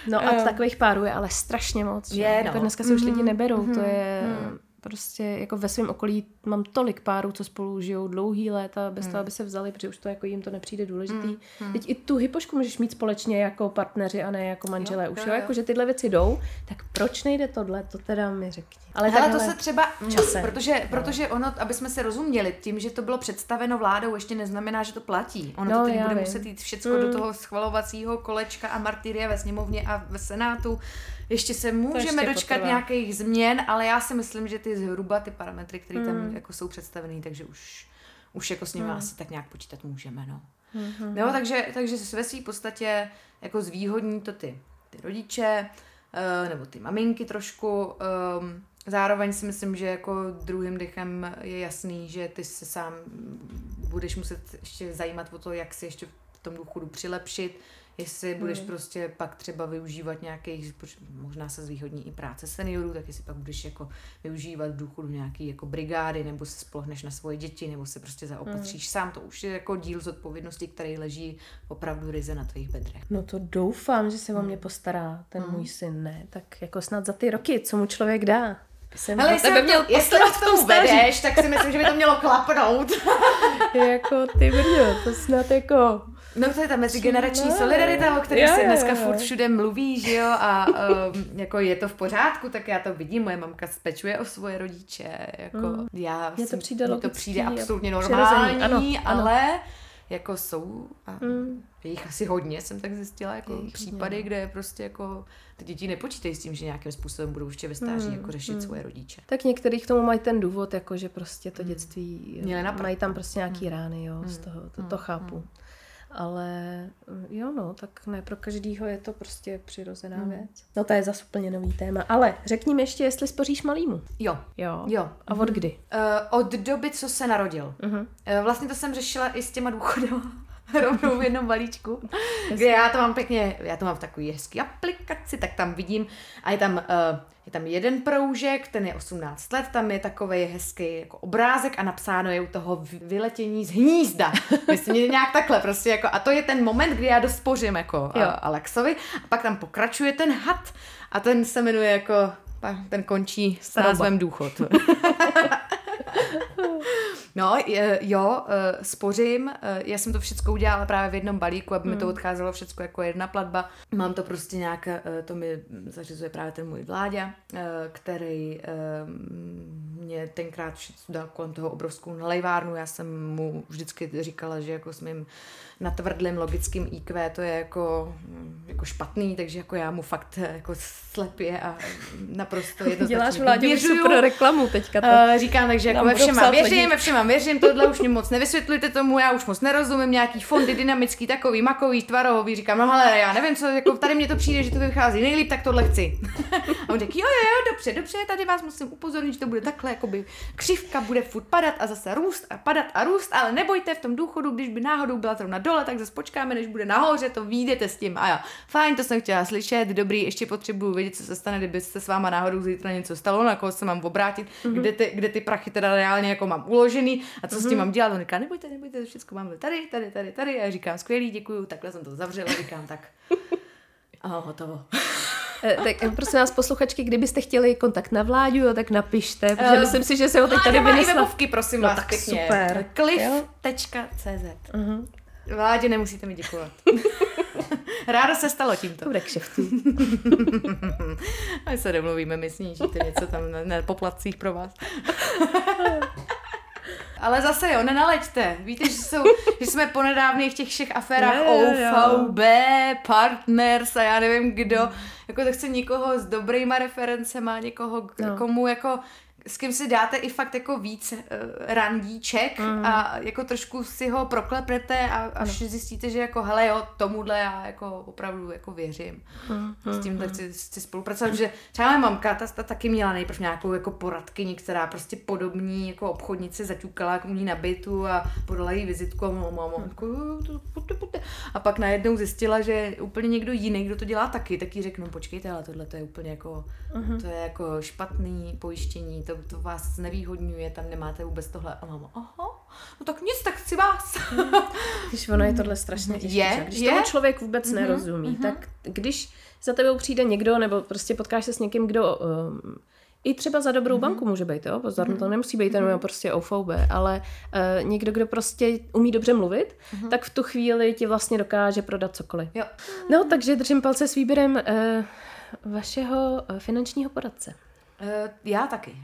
No a uh, takových párů je ale strašně moc. Je, no. Jako dneska se už lidi mhm, neberou, mm-hmm. to mhm, je... Mm prostě jako ve svém okolí mám tolik párů, co spolu žijou dlouhý léta bez hmm. toho, aby se vzali, protože už to jako jim to nepřijde důležitý. Hmm. Hmm. Teď i tu hypošku můžeš mít společně jako partneři a ne jako manželé. Jo, už jo, jo, jako že tyhle věci jdou, tak proč nejde tohle, to teda mi řekni. Ale, Ale to se třeba, časem. protože, no. protože ono, aby jsme se rozuměli, tím, že to bylo představeno vládou, ještě neznamená, že to platí. Ono no, to teď bude vím. muset jít všechno hmm. do toho schvalovacího kolečka a martyria ve sněmovně a ve senátu ještě se můžeme ještě dočkat potrvá. nějakých změn, ale já si myslím, že ty zhruba ty parametry, které tam hmm. jako jsou představené, takže už, už jako s nimi hmm. asi tak nějak počítat můžeme, no. Hmm. Jo, takže, takže ve své podstatě jako zvýhodní to ty, ty rodiče, uh, nebo ty maminky trošku, um, Zároveň si myslím, že jako druhým dechem je jasný, že ty se sám budeš muset ještě zajímat o to, jak si ještě v tom důchodu přilepšit, jestli budeš hmm. prostě pak třeba využívat nějakých, možná se zvýhodní i práce seniorů, tak jestli pak budeš jako využívat v důchodu nějaký jako brigády, nebo se spolehneš na svoje děti, nebo se prostě zaopatříš hmm. sám, to už je jako díl z odpovědnosti, který leží opravdu ryze na tvých bedrech. No to doufám, že se o mě hmm. postará ten hmm. můj syn, ne? Tak jako snad za ty roky, co mu člověk dá. Jsem Ale jestli, měl to, jestli v tom vedeš, tak si myslím, že by to mělo klapnout. *laughs* jako ty brďo, to snad jako No to je ta mezigenerační solidarita, o které se dneska furt všude mluví, že jo, a um, jako je to v pořádku, tak já to vidím, moje mamka spečuje o svoje rodiče, jako mm. já mně to přijde, to přijde absolutně normální, ano, ale ano. jako jsou a mm. je jich asi hodně, jsem tak zjistila, jako Jejich případy, hodně. kde prostě jako ty děti nepočítají s tím, že nějakým způsobem budou ještě ve stáří mm. jako řešit mm. svoje rodiče. Tak některý k tomu mají ten důvod, jako že prostě to mm. dětství, mm. mají tam prostě nějaký mm. rány, jo, mm. z toho, to, to chápu. Mm. Ale jo, no, tak ne pro každýho je to prostě přirozená hmm. věc. No to je zase úplně nový téma. Ale řekni mi ještě, jestli spoříš malýmu. Jo. Jo. jo. A od kdy? Uh, od doby, co se narodil. Uh-huh. Uh, vlastně to jsem řešila i s těma důchodama. *laughs* rovnou v jednom balíčku, kde já to mám pěkně, já to mám v takový hezký aplikaci, tak tam vidím a je tam, uh, je tam jeden proužek, ten je 18 let, tam je takový hezký jako obrázek a napsáno je u toho vyletění z hnízda. *laughs* Myslím, nějak takhle prostě jako, a to je ten moment, kdy já dospořím jako uh, Alexovi a pak tam pokračuje ten had a ten se jmenuje jako, ten končí s názvem důchod. *laughs* No, jo, eh, spořím. Eh, já jsem to všechno udělala právě v jednom balíku, aby hmm. mi to hmm. odcházelo všechno jako jedna platba. Mám to prostě nějak, eh, to mi zařizuje právě ten můj vláďa, který mě tenkrát dal kolem toho obrovskou nalejvárnu. Já jsem mu vždycky říkala, že jako s mým natvrdlým logickým IQ to je jako, jako špatný, takže jako já mu fakt jako slepě a naprosto *laughs* jednoznačně Děláš vládě super reklamu teďka. To. říkám, takže jako ve všem mám věřím, ve všem mám věřím, tohle už mě moc nevysvětlujte tomu, já už moc nerozumím, nějaký fondy dynamický, takový, makový, tvarohový, říkám, no ale já nevím, co, jako tady mě to přijde, že to vychází nejlíp, tak tohle chci. *laughs* A on řekl, jo, jo, jo, dobře, dobře, tady vás musím upozornit, že to bude takhle, jakoby křivka bude furt padat a zase růst a padat a růst, ale nebojte v tom důchodu, když by náhodou byla zrovna dole, tak zase počkáme, než bude nahoře, to vyjdete s tím. A já, fajn, to jsem chtěla slyšet, dobrý, ještě potřebuju vědět, co se stane, kdyby se s váma náhodou zítra něco stalo, na koho se mám obrátit, mm-hmm. kde, ty, kde ty prachy teda reálně jako mám uložený a co mm-hmm. s tím mhm. mám dělat. On říká, nebojte, nebojte, všechno máme tady, tady, tady, tady. A já říkám, skvělý, děkuju, takhle jsem to zavřela, říkám, tak. *laughs* A hotovo. Eh, tak eh, prosím nás posluchačky, kdybyste chtěli kontakt na vládu, tak napište, protože uh, myslím si, že se ho teď tady vynesla. webovky, prosím no, vás, tak pěkně. super. cliff.cz uh-huh. Vládě nemusíte mi děkovat. *laughs* Ráda se stalo tímto. Bude kšeftu. *laughs* A se domluvíme, my snížíte něco tam na, na poplatcích pro vás. *laughs* Ale zase jo, nenaleďte. Víte, že, jsou, že jsme ponedávně v těch všech aférách OVB, Partners a já nevím kdo. Jako to chce někoho s dobrýma referencema, někoho, no. komu jako s kým si dáte i fakt jako víc uh, randíček mm. a jako trošku si ho proklepnete a až no. zjistíte, že jako hele jo, tomuhle já jako opravdu jako věřím. Mm. S tím mm. chci, chci spolupracovat, že třeba moje mamka, ta, ta taky měla nejprve nějakou jako poradkyni, která prostě podobní jako obchodnice zaťukala u ní na bytu a podala jí vizitku a mama, jako, a pak najednou zjistila, že úplně někdo jiný, kdo to dělá taky, tak jí řeknu, počkejte, ale tohle to je úplně jako, mm. to je jako špatný pojištění, to to vás nevýhodňuje, tam nemáte vůbec tohle. A máma, aha, no tak nic, tak chci vás. *laughs* Když ono je tohle strašně těžké. Je, když je? tomu člověk vůbec mm-hmm, nerozumí, mm-hmm. tak když za tebou přijde někdo, nebo prostě potkáš se s někým, kdo um, i třeba za dobrou mm-hmm. banku může být, jo? Pozor, mm-hmm. to nemusí být jenom mm-hmm. prostě OFOB, ale uh, někdo, kdo prostě umí dobře mluvit, mm-hmm. tak v tu chvíli ti vlastně dokáže prodat cokoliv. Jo. No, takže držím palce s výběrem uh, vašeho uh, finančního poradce. Uh, já taky.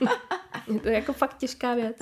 *laughs* je to jako fakt těžká věc.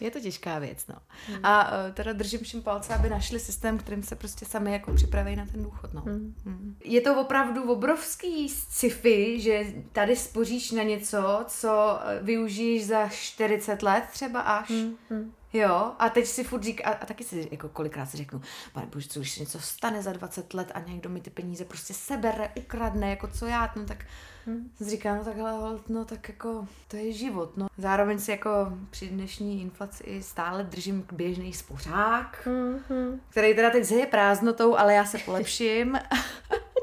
Je to těžká věc, no. Hmm. A uh, teda držím všem palce, aby našli systém, kterým se prostě sami jako připraví na ten důchod, no. Hmm. Hmm. Je to opravdu obrovský sci-fi, že tady spoříš na něco, co eh, využiješ za 40 let třeba až. Hmm. Hmm. Jo, a teď si furt říká, a, a taky si jako kolikrát si řeknu, pane bože, co když něco stane za 20 let a někdo mi ty peníze prostě sebere, ukradne, jako co já, no tak hmm. říkám, no tak ale, no tak jako, to je život, no. Zároveň si jako při dnešní inflaci stále držím k běžný spořák, hmm. který teda teď je prázdnotou, ale já se polepším. *laughs*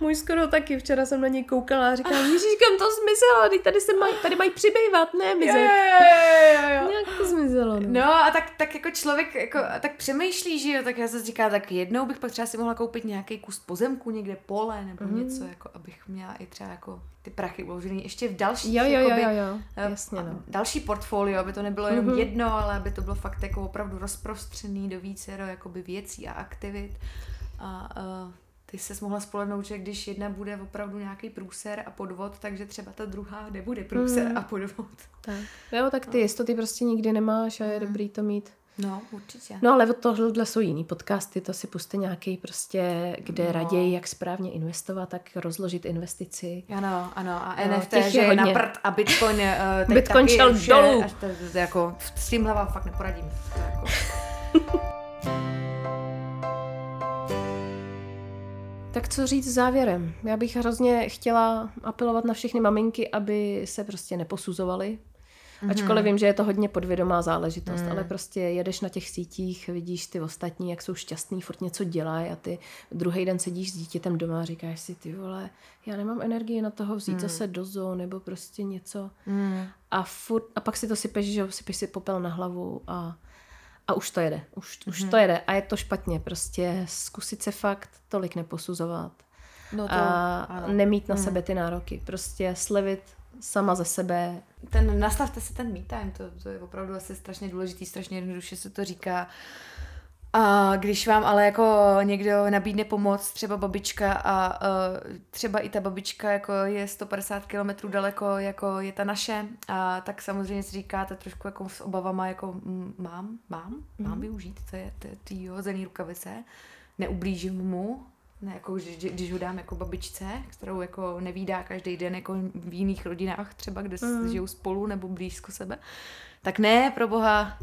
Můj skoro taky, včera jsem na něj koukala a říkala, Ježíš, kam to zmizelo, teď tady, se maj, tady mají přibývat, ne, mizet. Jo, jo, jo, jo. Nějak to zmizelo. No. no a tak, tak jako člověk jako, tak přemýšlí, že jo, tak já se říká, tak jednou bych pak třeba si mohla koupit nějaký kus pozemku někde, pole nebo mm. něco, jako abych měla i třeba jako ty prachy uložený ještě v další jo, jo, jakoby, jo, jo, jo. Eh, Jasně, no. další portfolio, aby to nebylo jenom mm-hmm. jedno, ale aby to bylo fakt jako opravdu rozprostřený do více jakoby věcí a aktivit. A uh, ty se mohla spolehnout, že když jedna bude opravdu nějaký průser a podvod, takže třeba ta druhá nebude průser mm. a podvod. Tak. Jo, tak ty no. jistoty prostě nikdy nemáš a je mm. dobrý to mít. No, určitě. No ale od tohle jsou jiný podcasty, to si puste nějaký prostě, kde no. raději, jak správně investovat, tak rozložit investici. Ano, ano. A no, NFT, že je na prd a Bitcoin *laughs* uh, Bitcoin taky šel dolů. Jako, s tímhle vám fakt neporadím. To jako. *laughs* Tak co říct závěrem? Já bych hrozně chtěla apelovat na všechny maminky, aby se prostě neposuzovaly. Mm-hmm. Ačkoliv vím, že je to hodně podvědomá záležitost, mm. ale prostě jedeš na těch sítích, vidíš ty ostatní, jak jsou šťastní, furt něco dělají a ty druhý den sedíš s dítětem doma a říkáš si, ty vole, já nemám energii na toho vzít mm. zase do zoo nebo prostě něco. Mm. A, furt, a pak si to sypeš, že sypeš si popel na hlavu a a už to jede, už, mm-hmm. už mhm. to jede a je to špatně, prostě zkusit se fakt tolik neposuzovat no to, a ano. nemít na mm. sebe ty nároky, prostě slevit sama ze sebe. Ten, nastavte si ten me time, to, to je opravdu asi strašně důležitý, strašně jednoduše se to říká. A když vám ale jako někdo nabídne pomoc, třeba babička a uh, třeba i ta babička jako je 150 km daleko, jako je ta naše, a tak samozřejmě si říkáte trošku jako s obavama, jako mám, mám, mám mm. využít, to je ty hozený rukavice, neublížím mu, Ne, jako, když, když ho dám jako babičce, kterou jako nevídá každý den jako v jiných rodinách třeba, kde mm. žijou spolu nebo blízko sebe, tak ne, pro boha,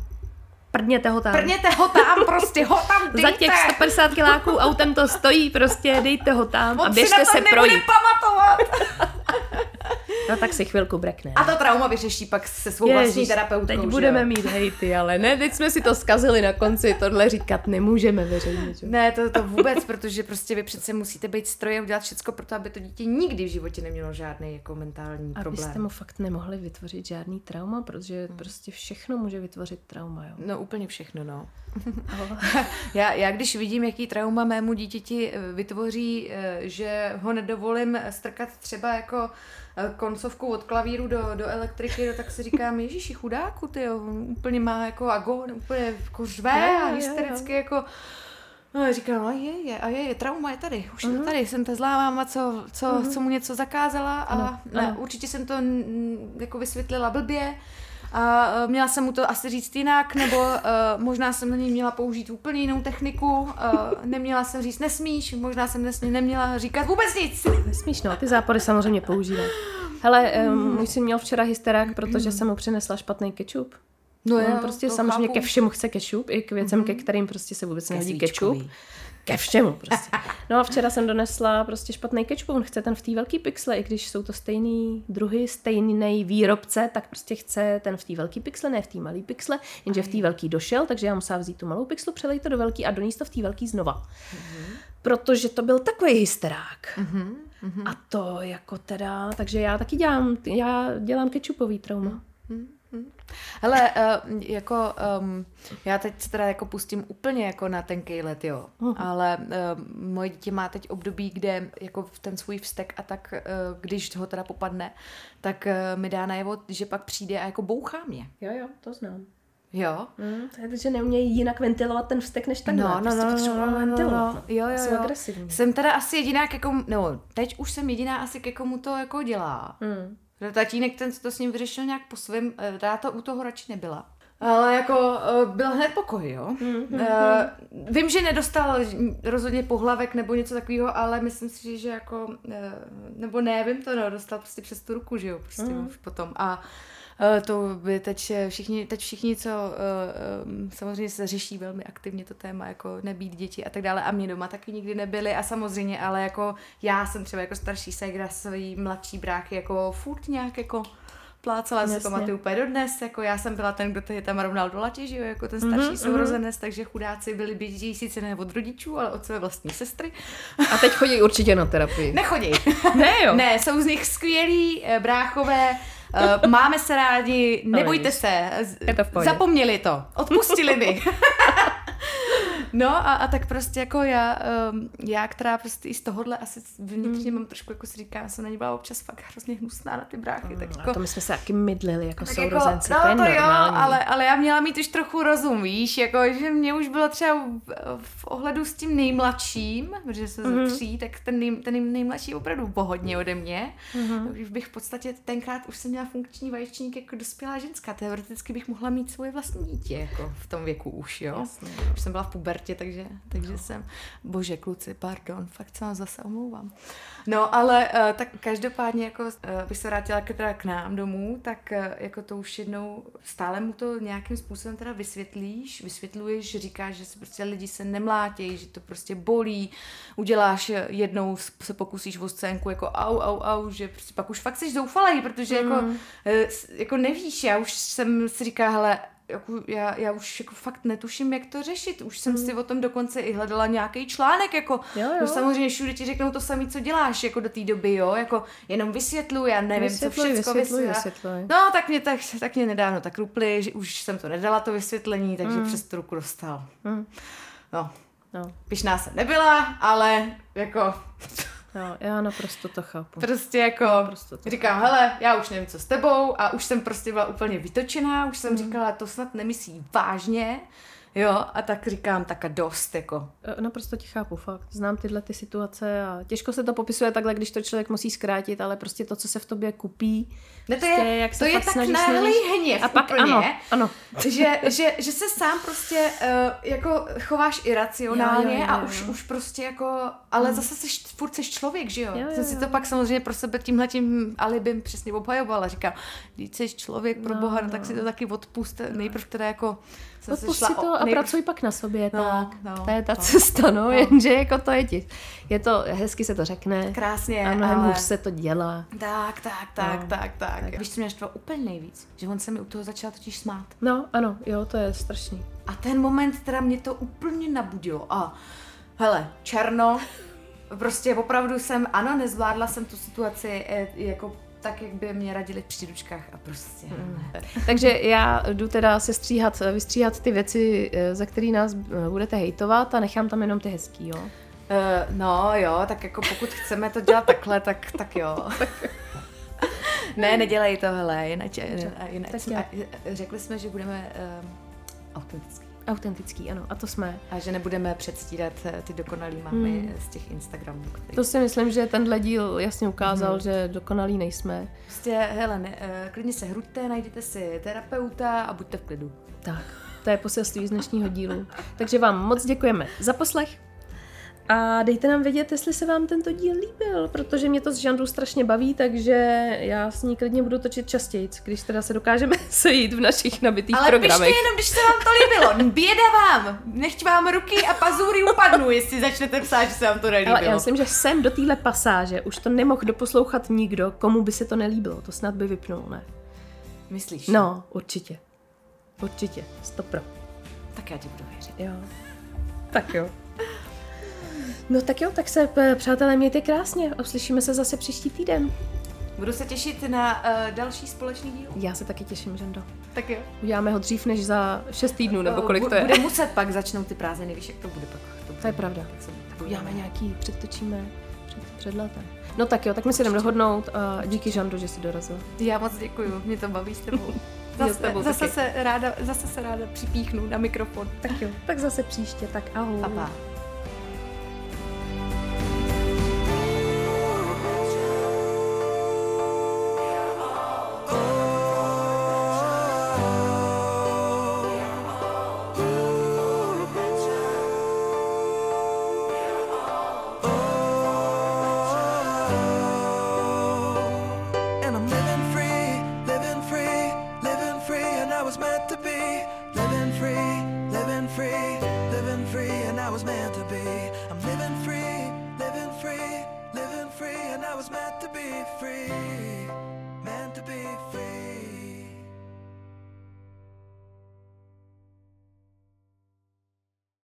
Prdněte ho tam. Prdněte ho tam, prostě ho tam dejte. *laughs* Za těch 150 kiláků autem to stojí, prostě dejte ho tam On a běžte se projít. pamatovat. *laughs* No tak si chvilku brekne. A to trauma vyřeší pak se svou Ježiš, vlastní terapeutkou, teď budeme jo? mít hejty, ale ne, teď jsme si to zkazili na konci, tohle říkat nemůžeme veřejně. Že? Ne, to, to vůbec, protože prostě vy přece musíte být stroje a udělat všechno pro to, aby to dítě nikdy v životě nemělo žádný jako mentální problém. Abyste mu fakt nemohli vytvořit žádný trauma, protože hmm. prostě všechno může vytvořit trauma, jo. No úplně všechno, no. *laughs* *laughs* já, já když vidím, jaký trauma mému dítěti eh, vytvoří, eh, že ho nedovolím strkat třeba jako koncovku od klavíru do, do elektriky, no, tak si říkám, ježiši chudáku, ty úplně má jako agon, úplně jako řve a hystericky jako No, říkám, no je, je, a je, je, trauma je tady, už uh-huh. je mhm. tady, jsem ta zlá máma, co, co, uh-huh. co mu něco zakázala a ano, ne, ano. určitě jsem to jako vysvětlila blbě, a e, měla jsem mu to asi říct jinak, nebo uh, možná jsem na něj měla použít úplně jinou techniku, uh, neměla jsem říct nesmíš, možná jsem nesmí, neměla říkat vůbec nic. Nesmíš, no, ty zápory samozřejmě používám. Hele, um, můj syn měl včera hysterák, protože jsem mu přinesla špatný kečup. No jo, prostě samozřejmě chápu. ke všemu chce kečup, i k věcem, mm-hmm. ke kterým prostě se vůbec nehodí kečup ke všemu prostě. No a včera jsem donesla prostě špatný kečup, on chce ten v té velký pixle, i když jsou to stejný druhy, stejný výrobce, tak prostě chce ten v té velký pixle, ne v té malý pixle, jenže v té velký došel, takže já musela vzít tu malou pixlu, přelej to do velký a doníst to v té velký znova. Mm-hmm. Protože to byl takový hysterák. Mm-hmm. A to jako teda, takže já taky dělám, já dělám kečupový trauma. Mm-hmm. Hele, uh, jako um, já teď se teda jako pustím úplně jako na tenkej let, jo. Uh-huh. Ale uh, moje dítě má teď období, kde jako v ten svůj vztek a tak, uh, když ho teda popadne, tak uh, mi dá najevo, že pak přijde a jako bouchá mě. Jo, jo, to znám. Jo. Mm, to je, že neumějí jinak ventilovat ten vztek než takhle. No, no, prostě no, no, no, no, no, no. Jo, jo, jo. agresivní. Jsem teda asi jediná, ke komu, no, teď už jsem jediná asi ke komu to jako dělá. Mm. Tatínek ten to s ním vyřešil nějak po svém, já to u toho radši nebyla. Ale jako eh, byl hned pokoj, jo. Mm-hmm. Uh, vím, že nedostal rozhodně pohlavek nebo něco takového, ale myslím si, že jako, nebo ne, vím to, no, dostal prostě přes tu ruku, že jo, prostě mm. už potom. A Eh, to by teď všichni, teď všichni, co uh, samozřejmě se řeší velmi aktivně to téma, jako nebýt děti a tak dále. A mě doma taky nikdy nebyly a samozřejmě, ale jako já jsem třeba jako starší ségra svý mladší bráchy jako furt nějak jako plácala, si pamatuju úplně dodnes, jako já jsem byla ten, kdo je tam rovnal do latě, že jo, jako ten starší mm-hmm, sourozenec, takže chudáci byli běží sice ne od rodičů, ale od své vlastní sestry. A teď chodí určitě na terapii. Nechodí. ne jo. Ne, jsou z nich skvělí eh, bráchové, máme se rádi, nebojte se. Je to v Zapomněli to. Odpustili mi. *laughs* No a, a tak prostě jako já, um, já, která prostě i z tohohle asi vnitřně mm. mám trošku, jako si říká, jsem na ní byla občas fakt hrozně hnusná na ty bráchy. Mm, tak jako, a to my jsme se taky mydlili jako tak sourozenci, jako, no, to, je to jo, ale, ale já měla mít už trochu rozum, víš, jako, že mě už bylo třeba v, v ohledu s tím nejmladším, protože se mm. za tří, tak ten, nej, ten nejmladší opravdu pohodně ode mě. Mm. Už bych v podstatě tenkrát už jsem měla funkční vaječník jako dospělá ženská, teoreticky bych mohla mít svoje vlastní dítě, jako v tom věku už, jo. Jasně. Už jsem byla v pubertě čtvrtě, takže, takže no. jsem, bože kluci, pardon, fakt se vám zase omlouvám. No, ale uh, tak každopádně, jako uh, bych se vrátila k, teda k nám domů, tak uh, jako to už jednou stále mu to nějakým způsobem teda vysvětlíš, vysvětluješ, říkáš, že se prostě lidi se nemlátějí, že to prostě bolí, uděláš jednou, se pokusíš o scénku jako au, au, au, že prostě pak už fakt jsi zoufalý, protože jako, mm. jako, uh, jako nevíš, já už jsem si říká, hele, jako já, já už jako fakt netuším, jak to řešit. Už jsem mm. si o tom dokonce i hledala nějaký článek, jako jo, jo. No samozřejmě všude ti řeknou to samé, co děláš, jako do té doby, jo, jako jenom vysvětluji, já nevím, vysvětluj, co všechno vysvětluji. Vysvětluj. No, tak mě, tak, tak mě nedávno tak rupli, že už jsem to nedala, to vysvětlení, takže mm. přes tu ruku dostal. Mm. No, no. Pišná jsem nebyla, ale jako Jo, já naprosto to chápu. Prostě jako naprosto to říkám, chápu. hele, já už nevím, co s tebou a už jsem prostě byla úplně vytočená, už jsem mm. říkala, to snad nemyslí vážně, Jo, a tak říkám, tak a dost, jako. E, naprosto ti chápu, fakt. Znám tyhle ty situace a těžko se to popisuje takhle, když to člověk musí zkrátit, ale prostě to, co se v tobě kupí, Ne, to prostě, je, jak se to je fakt tak snažíš, náhlý snažíš. hněv A pak úplně, ano, ano. že, že, že se sám prostě uh, jako chováš iracionálně Jo, jo, jo, a jo, už, jo. už prostě jako, ale zase jsi, furt jsi člověk, že jo? Jo, jo, Jsem si jo. to pak samozřejmě pro sebe tímhletím alibem přesně obhajovala. Říkám, když jsi člověk pro No, boha, no, no. tak si to taky odpust. Nejprv teda jako jsem se Odpust si to a nejprv- pracuj pak na sobě, No, tak. no, to je ta no. cesta, no, No. jenže jako to je ti. Je to, hezky se to řekne, Krásně, a mnohem ale... hůř se to dělá. Tak, tak, tak, No. tak, tak. Tak. Víš, co mě naštval úplně nejvíc? Že on se mi u toho začal totiž smát. No, ano, jo, to je strašný. A ten moment teda mě to úplně nabudilo. A hele, černo, prostě opravdu jsem, ano, nezvládla jsem tu situaci eh, jako tak, jak by mě radili v příručkách a prostě ne. Takže já jdu teda se stříhat, vystříhat ty věci, eh, za který nás eh, budete hejtovat a nechám tam jenom ty hezký, jo? Uh, no jo, tak jako pokud chceme to dělat takhle, tak, tak jo. *laughs* ne, nedělej to, hele, jinak, jinak Tak jsme, řekli jsme, že budeme um, autentický. Autentický, ano, a to jsme. A že nebudeme předstírat eh, ty dokonalý mámy hmm. z těch Instagramů. Který... To si myslím, že tenhle díl jasně ukázal, že dokonalí nejsme. Prostě, hele, ne, eh, klidně se hruďte, najděte si terapeuta a buďte v klidu. Tak, to je poselství z dnešního dílu. Takže vám moc děkujeme za poslech. A dejte nám vědět, jestli se vám tento díl líbil, protože mě to z žanru strašně baví, takže já s ní klidně budu točit častěji, když teda se dokážeme *laughs* sejít v našich nabitých Ale programech. pište jenom, když se vám to líbilo. Běda vám. Nechť vám ruky a pazury upadnou, jestli začnete psát, že se vám to nelíbilo. Ale já myslím, že sem do téhle pasáže už to nemohl doposlouchat nikdo, komu by se to nelíbilo. To snad by vypnul, ne? Myslíš? No, určitě. Určitě. Stopro. Tak já ti budu věřit. Jo. Tak jo. No tak jo, tak se, p- přátelé, mějte krásně. a Uslyšíme se zase příští týden. Budu se těšit na uh, další společný díl. Já se taky těším, Žendo. Tak jo. Uděláme ho dřív než za 6 týdnů, nebo Eh, kolik to je. Bude muset pak začnout ty prázdniny, víš, jak to bude pak. To, bude, To je pravda. Tak, se, tak Uděláme nějaký, předtočíme před, před letem. No tak jo, tak my si jdeme dohodnout a díky Žando, že jsi dorazil. Já moc děkuju, mě to baví s tebou. *laughs* S Zase, tebou zase, taky. se ráda, zase se ráda připíchnu na mikrofon. Tak jo, tak zase příště, tak ahoj. Pa, pa.